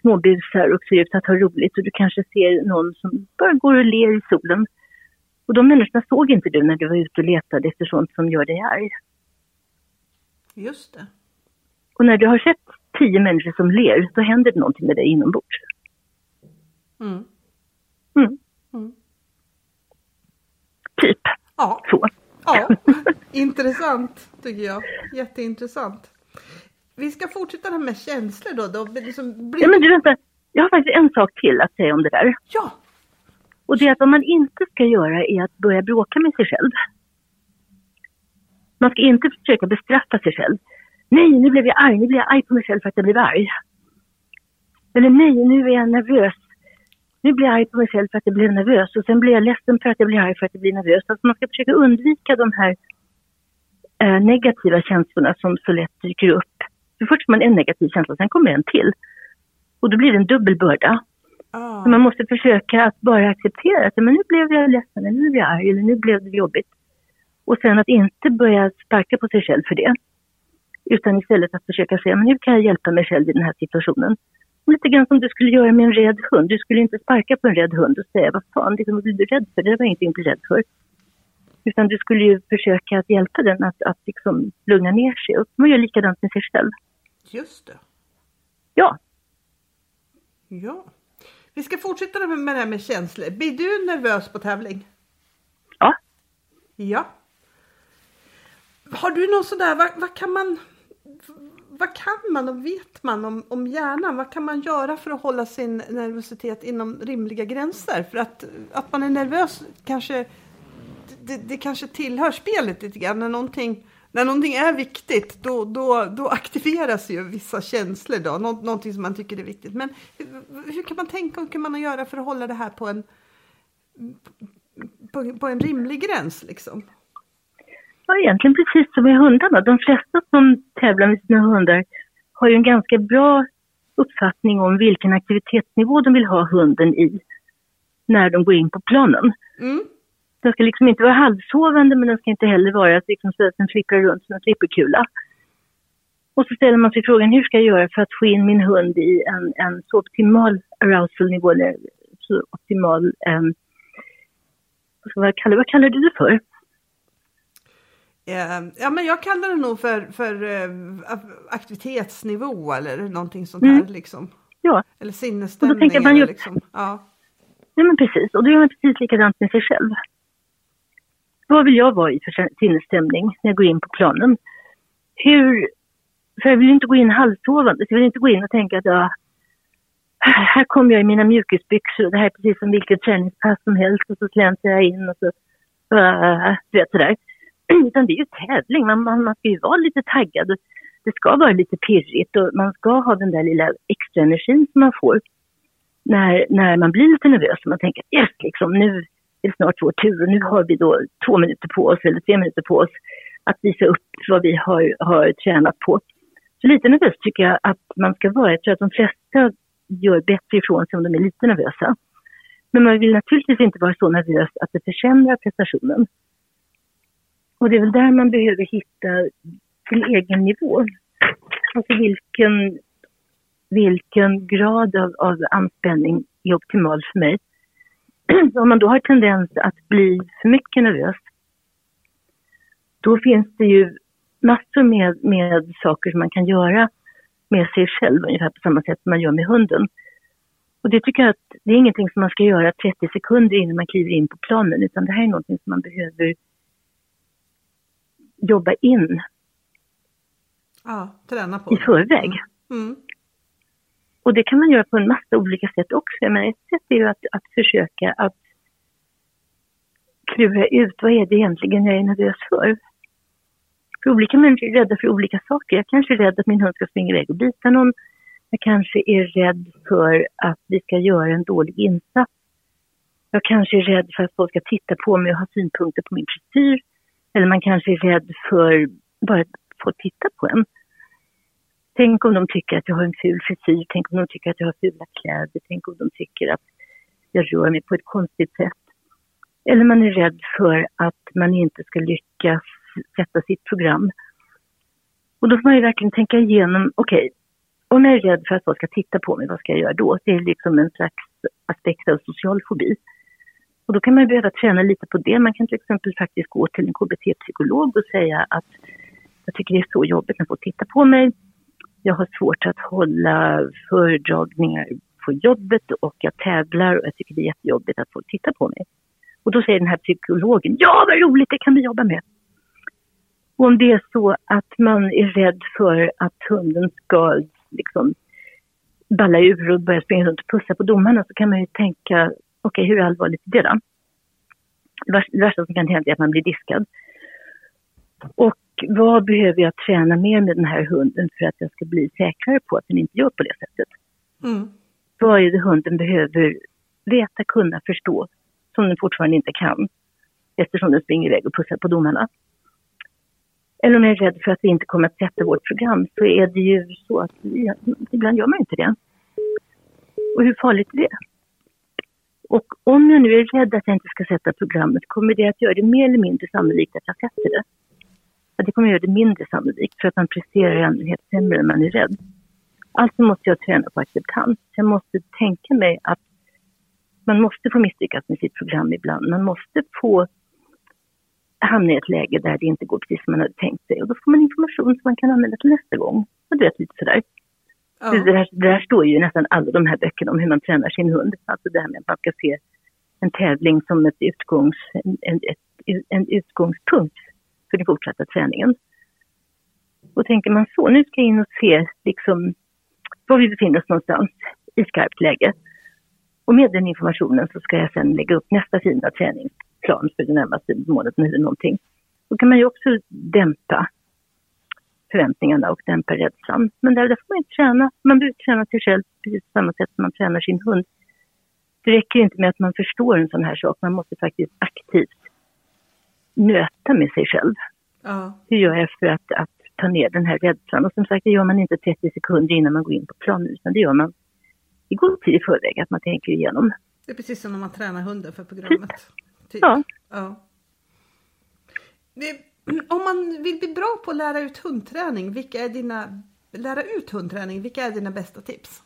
småbusar och ser ut att ha roligt. Och du kanske ser någon som bara går och ler i solen. Och de människorna såg inte du när du var ute och letade efter sånt som gör dig arg. Just det. Och när du har sett tio människor som ler, då händer det någonting med dig inombords. Mm. Mm. Mm. Typ Ja. så. ja, intressant tycker jag. Jätteintressant. Vi ska fortsätta det här med känslor då. då liksom blir... Ja men du vänta, jag har faktiskt en sak till att säga om det där. ja, och det är att vad man inte ska göra är att börja bråka med sig själv. Man ska inte försöka bestraffa sig själv. Nej, nu blev jag arg. Nu blev jag arg på mig själv för att jag blev arg. Eller nej, nu är jag nervös. Nu blir jag arg på mig själv för att jag blev nervös. Och sen blir jag ledsen för att jag blir arg för att jag blir nervös. Alltså man ska försöka undvika de här eh, negativa känslorna som så lätt dyker upp. För först får man en negativ känsla, sen kommer en till. Och då blir det en dubbel börda ah. Man måste försöka att bara acceptera att men nu blev jag ledsen, eller nu blev jag arg, eller nu blev det jobbigt. Och sen att inte börja sparka på sig själv för det. Utan istället att försöka säga, men hur kan jag hjälpa mig själv i den här situationen? Lite grann som du skulle göra med en rädd hund. Du skulle inte sparka på en rädd hund och säga, vad fan, liksom, vad blir du rädd för? Det var ingenting att bli rädd för. Utan du skulle ju försöka att hjälpa den att, att liksom lugna ner sig. Och man gör likadant med sig själv. Just det. Ja, Ja. Vi ska fortsätta med det här med känslor. Blir du nervös på tävling? ja. Ja. Har du någon sådär, vad, vad kan man vad kan man och vet man om, om hjärnan? Vad kan man göra för att hålla sin nervositet inom rimliga gränser? För att, att man är nervös kanske, det, det kanske tillhör spelet lite grann. När någonting, när någonting är viktigt då, då, då aktiveras ju vissa känslor då, Nå, någonting som man tycker är viktigt. Men hur, hur kan man tänka och hur kan man göra för att hålla det här på en, på, på en rimlig gräns liksom? Ja, egentligen precis som med hundarna. De flesta som tävlar med sina hundar har ju en ganska bra uppfattning om vilken aktivitetsnivå de vill ha hunden i när de går in på planen. Mm. Den ska liksom inte vara halvsovande men den ska inte heller vara liksom så att den flipprar runt som en flipperkula. Och så ställer man sig frågan hur ska jag göra för att få in min hund i en, en så optimal arousal-nivå eller så optimal, um, vad, kallar, vad kallar du det för? Eh, Ja, men jag kallar det nog för, för eh, aktivitetsnivå eller någonting sånt Mm. liksom. Ja, Eller sinnesstämning. tänker man ju- liksom. ja. Ja men precis, och då gör man precis likadant med sig själv. Vad vill jag vara i för sinnesstämning när jag går in på planen? Hur, för jag vill ju inte gå in halvsovande, jag vill inte gå in och tänka att ja, här kommer jag i mina mjukisbyxor och det här är precis som vilket träningspass som helst och så släntar jag in och så, uh, du vet sådär. Utan det är ju tävling, man, man, man ska ju vara lite taggad. Det ska vara lite pirrigt och man ska ha den där lilla extra energin som man får när, när man blir lite nervös och man tänker yes, liksom, nu är snart vår tur och nu har vi då två minuter på oss eller tre minuter på oss att visa upp vad vi har, har tränat på. Så lite nervös tycker jag att man ska vara. Jag tror att de flesta gör bättre ifrån sig om de är lite nervösa. Men man vill naturligtvis inte vara så nervös att det försämrar prestationen. Och det är väl där man behöver hitta sin egen nivå. Alltså vilken, vilken grad av, av anspänning är optimal för mig. Om man då har tendens att bli för mycket nervös, då finns det ju massor med, med saker som man kan göra med sig själv, ungefär på samma sätt som man gör med hunden. Och det tycker jag att det är ingenting som man ska göra 30 sekunder innan man kliver in på planen, utan det här är någonting som man behöver jobba in Ja, träna på. i förväg. Mm. Och det kan man göra på en massa olika sätt också. Men ett sätt är ju att, att försöka att klura ut vad är det egentligen jag är nervös för. För olika människor är rädda för olika saker. Jag kanske är rädd att min hund ska springa iväg och bita någon. Jag kanske är rädd för att vi ska göra en dålig insats. Jag kanske är rädd för att folk ska titta på mig och ha synpunkter på min frisyr. Eller man kanske är rädd för bara att få titta på en. Tänk om de tycker att jag har en ful frisyr, tänk om de tycker att jag har fula kläder, tänk om de tycker att jag rör mig på ett konstigt sätt. Eller man är rädd för att man inte ska lyckas sätta sitt program. Och då får man ju verkligen tänka igenom, okej, om jag är rädd för att folk ska titta på mig, vad ska jag göra då? Det är liksom en slags aspekt av social fobi. Och då kan man behöva träna lite på det. Man kan till exempel faktiskt gå till en KBT-psykolog och säga att jag tycker det är så jobbigt när folk tittar på mig. Jag har svårt att hålla föredragningar på jobbet och jag tävlar och jag tycker det är jättejobbigt att folk tittar på mig. Och då säger den här psykologen, ja vad roligt, det kan vi jobba med. Och om det är så att man är rädd för att hunden ska liksom balla ur och börja springa runt och pussa på domarna så kan man ju tänka, okej okay, hur allvarligt är det då? Det värsta som kan hända är att man blir diskad. Och vad behöver jag träna mer med den här hunden för att jag ska bli säkrare på att den inte gör på det sättet? Mm. Vad är det hunden behöver veta, kunna, förstå som den fortfarande inte kan eftersom den springer iväg och pussar på domarna? Eller om jag är rädd för att vi inte kommer att sätta vårt program så är det ju så att ja, ibland gör man inte det. Och hur farligt är det? Och om jag nu är rädd att jag inte ska sätta programmet, kommer det att göra det mer eller mindre sannolikt att jag sätter det? Ja, det kommer att göra det mindre sannolikt för att man presterar i allmänhet sämre än man är rädd. Alltså måste jag träna på acceptans. Jag måste tänka mig att man måste få misslyckas med sitt program ibland. Man måste få hamna i ett läge där det inte går precis som man hade tänkt sig. Och då får man information som man kan använda till nästa gång. Och du vet, lite sådär. Ja. Det, där, det där står ju i nästan alla de här böckerna om hur man tränar sin hund. Alltså det här med att man ska se en tävling som ett utgångs, en, en, en utgångspunkt för den fortsatta träningen. Och tänker man så, nu ska jag in och se liksom var vi befinner oss någonstans i skarpt läge. Och med den informationen så ska jag sen lägga upp nästa fina träningsplan för den närmaste månaden eller någonting. Då kan man ju också dämpa förväntningarna och dämpa rädslan. Men där, där får man ju träna. Man behöver träna sig själv precis på samma sätt som man tränar sin hund. Det räcker inte med att man förstår en sån här sak. Man måste faktiskt aktivt nöta med sig själv. Ja. Hur gör jag för att, att ta ner den här rädslan? Och som sagt, det gör man inte 30 sekunder innan man går in på planen, utan det gör man i god tid i förväg, att man tänker igenom. Det är precis som när man tränar hunden för programmet. Typ. Ja. ja. Om man vill bli bra på att lära ut hundträning, vilka är dina, lära ut hundträning, vilka är dina bästa tips?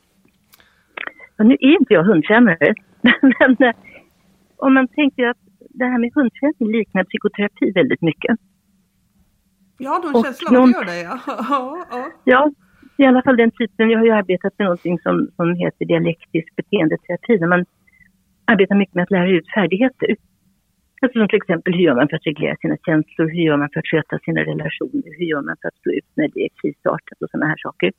Ja, nu är inte jag hundtränare, men eh, om man tänker att det här med hundträning liknar psykoterapi väldigt mycket. Ja, de känslan någon... gör det ja. ja, ja. ja, i alla fall den typen. Jag har ju arbetat med någonting som, som heter dialektisk beteendeterapi, där man arbetar mycket med att lära ut färdigheter. Alltså som till exempel hur gör man för att reglera sina känslor, hur gör man för att sköta sina relationer, hur gör man för att stå ut när det är krisartat och sådana här saker.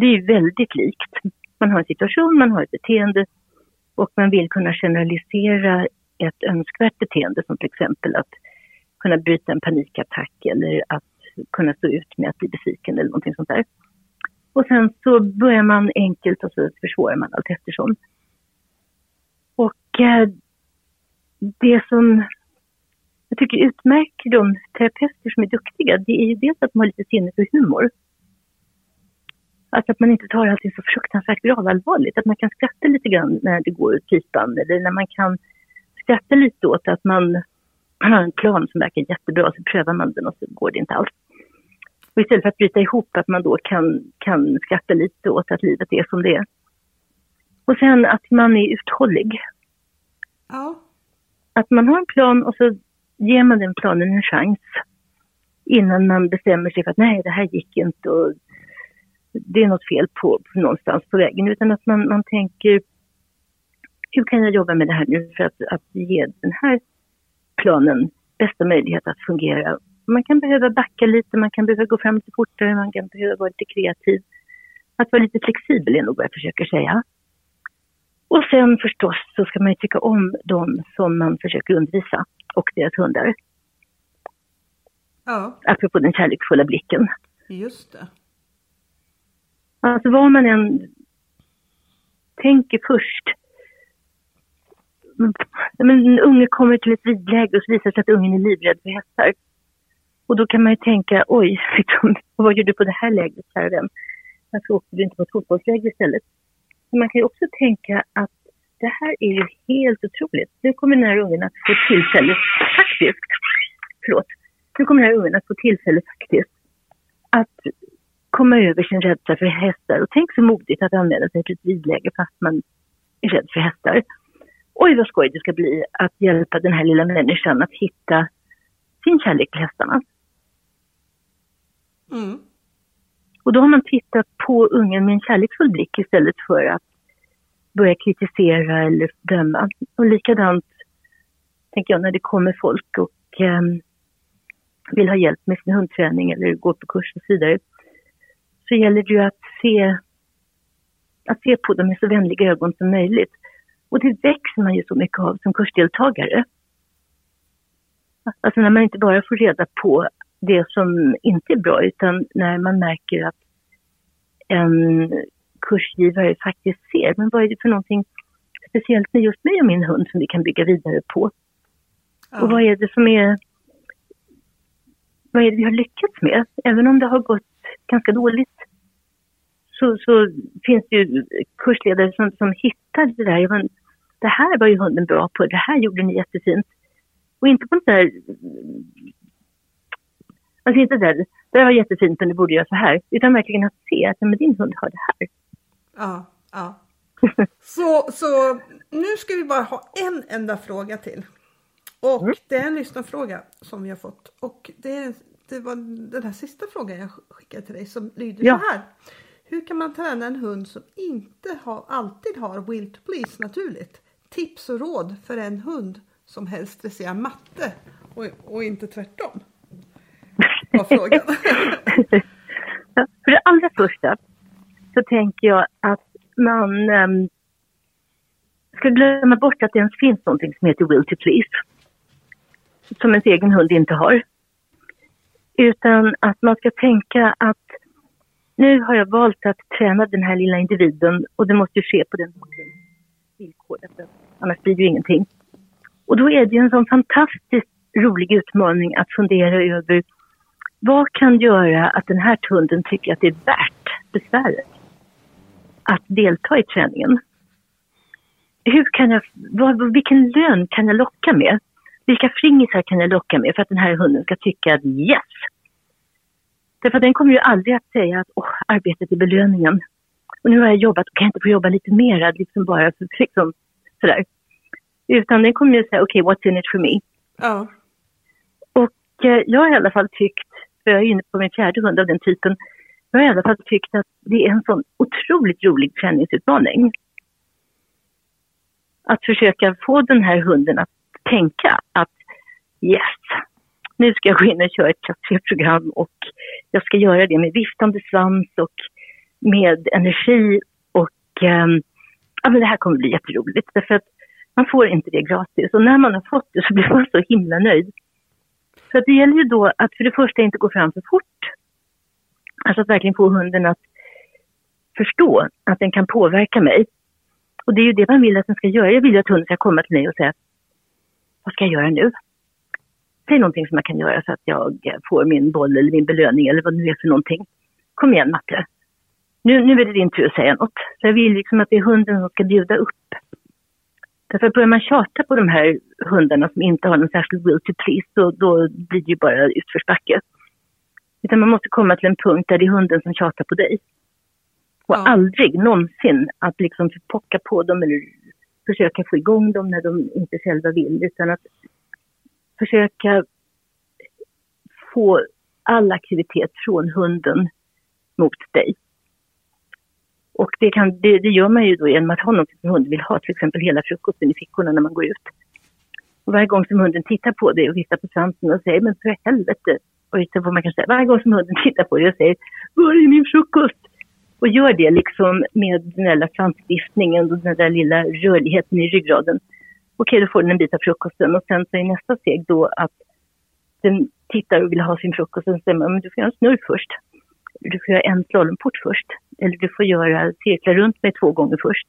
Det är väldigt likt. Man har en situation, man har ett beteende och man vill kunna generalisera ett önskvärt beteende som till exempel att kunna bryta en panikattack eller att kunna stå ut med att bli besviken eller någonting sånt där. Och sen så börjar man enkelt och så försvårar man allt eftersom. Och eh, det som jag tycker utmärker de terapeuter som är duktiga, det är ju dels att de har lite sinne för humor. Alltså att man inte tar allting så fruktansvärt gravallvarligt. Att man kan skratta lite grann när det går åt pipan eller när man kan skratta lite åt att man har en plan som verkar jättebra, så prövar man den och så går det inte alls. Och istället för att bryta ihop, att man då kan, kan skratta lite åt att livet är som det är. Och sen att man är uthållig. Ja. Att man har en plan och så ger man den planen en chans innan man bestämmer sig för att nej, det här gick inte och det är något fel på, på någonstans på vägen. Utan att man, man tänker hur kan jag jobba med det här nu för att, att ge den här planen bästa möjlighet att fungera. Man kan behöva backa lite, man kan behöva gå fram lite fortare, man kan behöva vara lite kreativ. Att vara lite flexibel är nog vad jag försöker säga. Och sen förstås så ska man ju tycka om de som man försöker undervisa och deras hundar. Ja, Apropå den kärleksfulla blicken. just det. Alltså vad man än tänker först. Men en unge kommer till ett ridläger och så visar det sig att ungen är livrädd för hästar. Och då kan man ju tänka, oj, liksom, vad gör du på det här lägret, kära vän? Varför åker du inte på ett fotbollsläger istället? Men man kan ju också tänka att det här är ju helt otroligt. Nu kommer den här ungen att få tillfälle, faktiskt, förlåt, nu kommer den här ungen att få tillfälle faktiskt att komma över sin rädsla för hästar. Och tänk så modigt att anmäla sig till ett ridläger fast man är rädd för hästar. Oj vad skoj det ska bli att hjälpa den här lilla människan att hitta sin kärlek till hästarna. Mm. Och då har man tittat på ungen med en kärleksfull blick istället för att börja kritisera eller döma. Och likadant tänker jag när det kommer folk och eh, vill ha hjälp med sin hundträning eller går på kurs och så vidare. Så gäller det ju att se, att se på dem med så vänliga ögon som möjligt. Och det växer man ju så mycket av som kursdeltagare. Alltså när man inte bara får reda på det som inte är bra utan när man märker att en kursgivare faktiskt ser, men vad är det för någonting speciellt med just mig och min hund som vi kan bygga vidare på? Ja. Och vad är det som är vad är det vi har lyckats med? Även om det har gått ganska dåligt så, så finns det ju kursledare som, som hittar det där. Men det här var ju hunden bra på, det här gjorde ni jättefint. Och inte på något där... Alltså inte där, det här var jättefint men du borde göra så här. Utan verkligen att se att men din hund har det här. Ja, ja. Så, så nu ska vi bara ha en enda fråga till. Och Mm. det är en lyssnarfråga som vi har fått. Och det, är, det var den här sista frågan jag skickade till dig som lyder Ja. så här. Hur kan man träna en hund som inte har, alltid har will to please naturligt? Tips och råd för en hund som helst stresserar matte och, och inte tvärtom. Var frågan. För det allra första så tänker jag att man ehm, ska glömma bort att det ens finns någonting som heter will to please. Som ens egen hund inte har. Utan att man ska tänka att nu har jag valt att träna den här lilla individen och det måste ju ske på den hundens villkor. Annars blir det ju ingenting. Och då är det ju en sån fantastiskt rolig utmaning att fundera över vad kan göra att den här hunden tycker att det är värt besväret att delta i träningen? Hur kan jag, vad, vilken lön kan jag locka med? Vilka fringisar kan jag locka med för att den här hunden ska tycka att yes? Därför att den kommer ju aldrig att säga att åh, arbetet är belöningen. Och nu har jag jobbat kan jag inte få jobba lite mera, liksom bara för, liksom, sådär. Utan den kommer ju säga okej, okay, what's in it for me? Ja. Och eh, jag har i alla fall tyckt, för jag är inne på min fjärde hund av den typen, jag har i alla fall tyckt att det är en sån otroligt rolig träningsutmaning. Att försöka få den här hunden att tänka att yes, nu ska jag gå in och köra ett klass 3-program och jag ska göra det med viftande svans och med energi och eh, ja, men det här kommer bli jätteroligt därför att man får inte det gratis och när man har fått det så blir man så himla nöjd. Så att det gäller ju då att för det första inte gå fram för fort. Alltså att verkligen få hunden att förstå att den kan påverka mig. Och det är ju det man vill att den ska göra. Jag vill ju att hunden ska komma till mig och säga Vad ska jag göra nu? Säg någonting som jag kan göra så att jag eh, får min boll eller min belöning eller vad det nu är för någonting. Kom igen Matte. Nu, nu är det din tur att säga något. Så jag vill liksom att det är hunden som ska bjuda upp. Därför börjar man tjata på de här hundarna som inte har någon särskild will to please, då, då blir det ju bara utförsbacke. Utan man måste komma till en punkt där det är hunden som tjatar på dig. Och Ja. aldrig någonsin att liksom pocka på dem eller försöka få igång dem när de inte själva vill, utan att försöka få all aktivitet från hunden mot dig. Och det, kan, det, det gör man ju då genom att ha något som hunden vill ha, till exempel hela frukosten i fickorna när man går ut. Och varje gång som hunden tittar på det och viftar på svansen och säger men för helvete, och så får man kanske säga, varje gång som hunden tittar på det och säger var är min frukost? Och gör det liksom med den där svansviftningen och den där lilla rörligheten i ryggraden. Okej, då får den en bit av frukosten och sen så är nästa steg då att den tittar och vill ha sin frukost och sen säger man, men du får göra en snurr först. Du får göra en slalomport först. Eller du får göra cirklar runt mig två gånger först.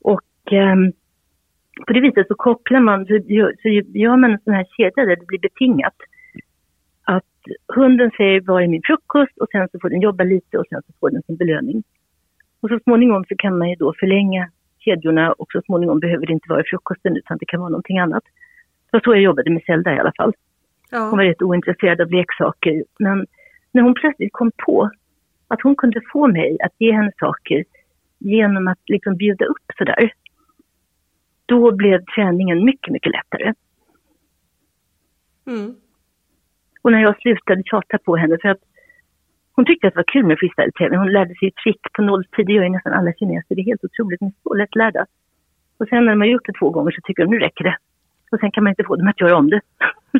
Och um, på det viset så kopplar man, så gör, så gör man en sån här kedja där det blir betingat. Att hunden säger var är min frukost och sen så får den jobba lite och sen så får den sin belöning. Och så småningom så kan man ju då förlänga kedjorna och så småningom behöver det inte vara frukosten utan det kan vara någonting annat. Det var så jag jobbade med Zelda i alla fall. Ja. Hon var rätt ointresserad av leksaker men när hon plötsligt kom på att hon kunde få mig att ge henne saker genom att liksom bjuda upp sådär då blev träningen mycket, mycket lättare. Mm. Och när jag slutade tjata på henne för att hon tyckte att det var kul med freestyle-tävling. Hon lärde sig trick på nolltid, det gör ju nästan alla kineser. Det är helt otroligt, de är så lättlärda. Och sen när de har gjort det två gånger så tycker de nu räcker det. Och sen kan man inte få dem att göra om det.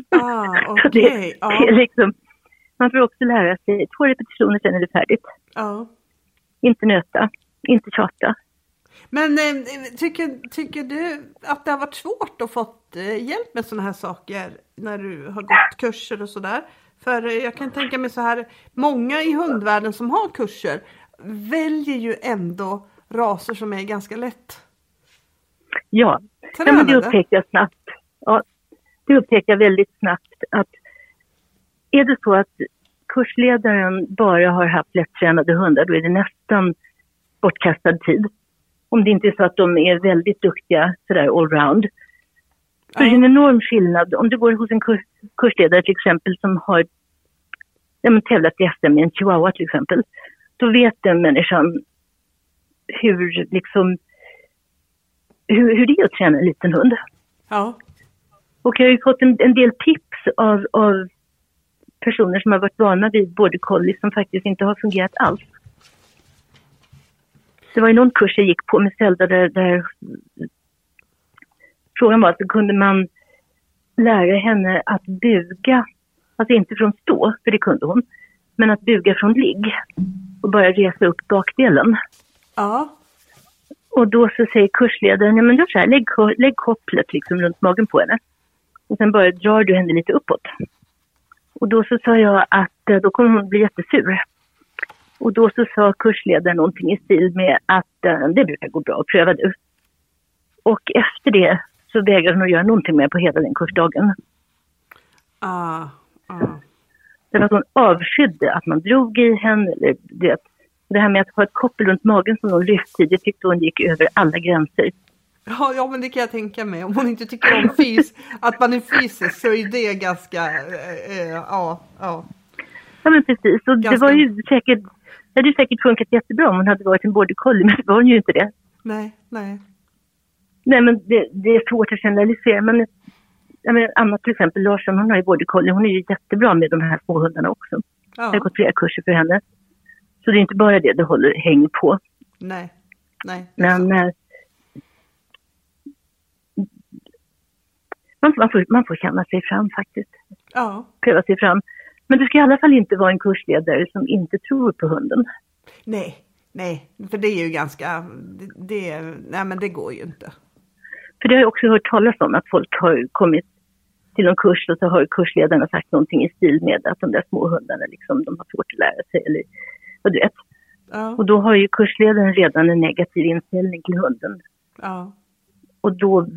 Ah, okay. det, det är liksom, man får också lära sig två repetitioner, sen är det färdigt. Ah. Inte nöta, inte tjata. Men eh, tycker, tycker du att det har varit svårt att få eh, hjälp med sådana här saker när du har gått kurser och sådär? För jag kan tänka mig så här, många i hundvärlden som har kurser väljer ju ändå raser som är ganska lätt Ja, ja men det upptäckte jag snabbt. Ja, det upptäckte jag väldigt snabbt att är det så att kursledaren bara har haft lättränade hundar då är det nästan bortkastad tid om det inte är så att de är väldigt duktiga sådär allround. Ja. det är en enorm skillnad om du går hos en kurs, kursledare till exempel som har ja, tävlat i SM med en chihuahua till exempel. Då vet den människan hur, liksom, hur, hur det är att träna en liten hund. Ja. Och jag har ju fått en, en del tips av, av personer som har varit vana vid border collie som faktiskt inte har fungerat alls. Det var ju någon kurs jag gick på med Zelda där, där frågan var, alltså, kunde man lära henne att buga, alltså inte från stå, för det kunde hon, men att buga från ligg och börja resa upp bakdelen. Ja. Och då så säger kursledaren, ja men gör så här, lägg, lägg kopplet liksom runt magen på henne. Och sen bara drar du henne lite uppåt. Och då så sa jag att eh, då kommer hon bli jättesur. Och då så sa kursledaren någonting i stil med att uh, det brukar gå bra, pröva du. Och efter det så vägrade hon att göra någonting mer på hela den kursdagen. Ah, ah. Därför att hon avskydde att man drog i henne. Eller det, det här med att ha ett koppel runt magen som hon lyfte det tyckte hon gick över alla gränser. Ja, ja, men det kan jag tänka mig. Om hon inte tycker om fys, att man är fysisk så är det ganska, äh, ja, ja. Ja men precis, och ganska... det var ju säkert det hade säkert funkat jättebra om hon hade varit en border collie, men det var hon ju inte det. Nej, nej. Nej, men det, det är svårt att generalisera. Men jag menar, Anna till exempel Larsson, hon har ju border collie. Hon är ju jättebra med de här små hundarna också. Ja. Jag har gått flera kurser för henne. Så det är inte bara det det håller häng på. Nej, nej. Men man, man, får, man får känna sig fram faktiskt. Ja. Pröva sig fram. Men det ska i alla fall inte vara en kursledare som inte tror på hunden. Nej, nej, för det är ju ganska, det, det, nej men det går ju inte. För det har jag också hört talas om att folk har kommit till någon kurs och så har kursledarna sagt någonting i stil med att de där små hundarna liksom, de har svårt att lära sig eller vad du vet. Ja. Och då har ju kursledaren redan en negativ inställning till hunden. Ja. Och då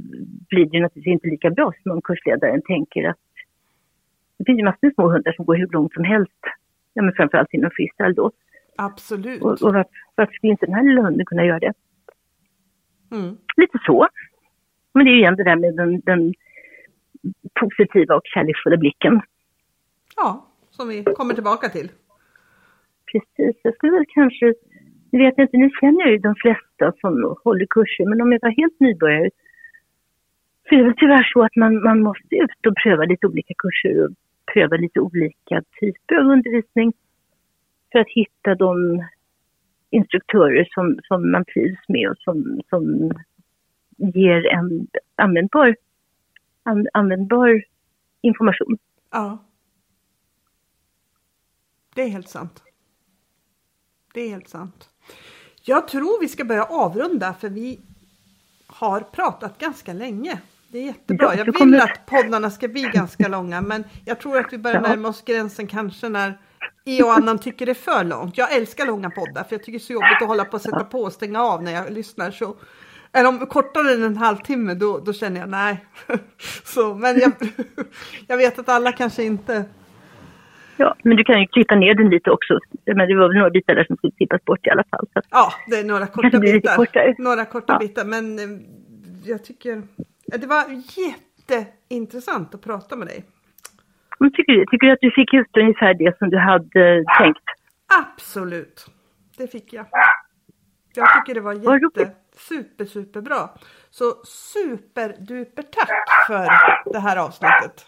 blir det naturligtvis inte lika bra som om kursledaren tänker att det finns ju massor med små hundar som går hur långt som helst. Ja, men framförallt inom freestyle då. Absolut. Och, och varför, varför skulle inte den här lilla hunden kunna göra det? Mm. Lite så. Men det är ju igen det där med den, den positiva och kärleksfulla blicken. Ja, som vi kommer tillbaka till. Precis, jag skulle väl kanske, nu vet jag inte, nu känner jag ju de flesta som håller kurser, men om jag var helt nybörjare så är det väl tyvärr så att man, man måste ut och pröva lite olika kurser och pröva lite olika typer av undervisning för att hitta de instruktörer som, som man trivs med och som, som ger en användbar, an, användbar information. Ja. Det är helt sant. Det är helt sant. Jag tror vi ska börja avrunda för vi har pratat ganska länge. Det är jättebra. Ja, jag vill att poddarna ska bli ganska långa men jag tror att vi börjar Ja. närma oss gränsen kanske när en och annan tycker det är för långt. Jag älskar långa poddar för jag tycker det är så jobbigt att hålla på och sätta på och stänga av när jag lyssnar. Så, eller om kortare än en halvtimme då, då känner jag nej. Så, men jag, jag vet att alla kanske inte Ja, men du kan ju klippa ner den lite också. Men det var väl några bitar där som skulle klippas bort i alla fall. Så Ja, det är några korta bitar. Några korta Ja. bitar, men eh, jag tycker det var jätteintressant att prata med dig. men tycker, du, tycker du att du fick ut ungefär det som du hade tänkt? Absolut, det fick jag. Jag tycker det var jätte, super, super bra. Så superduper tack för det här avsnittet.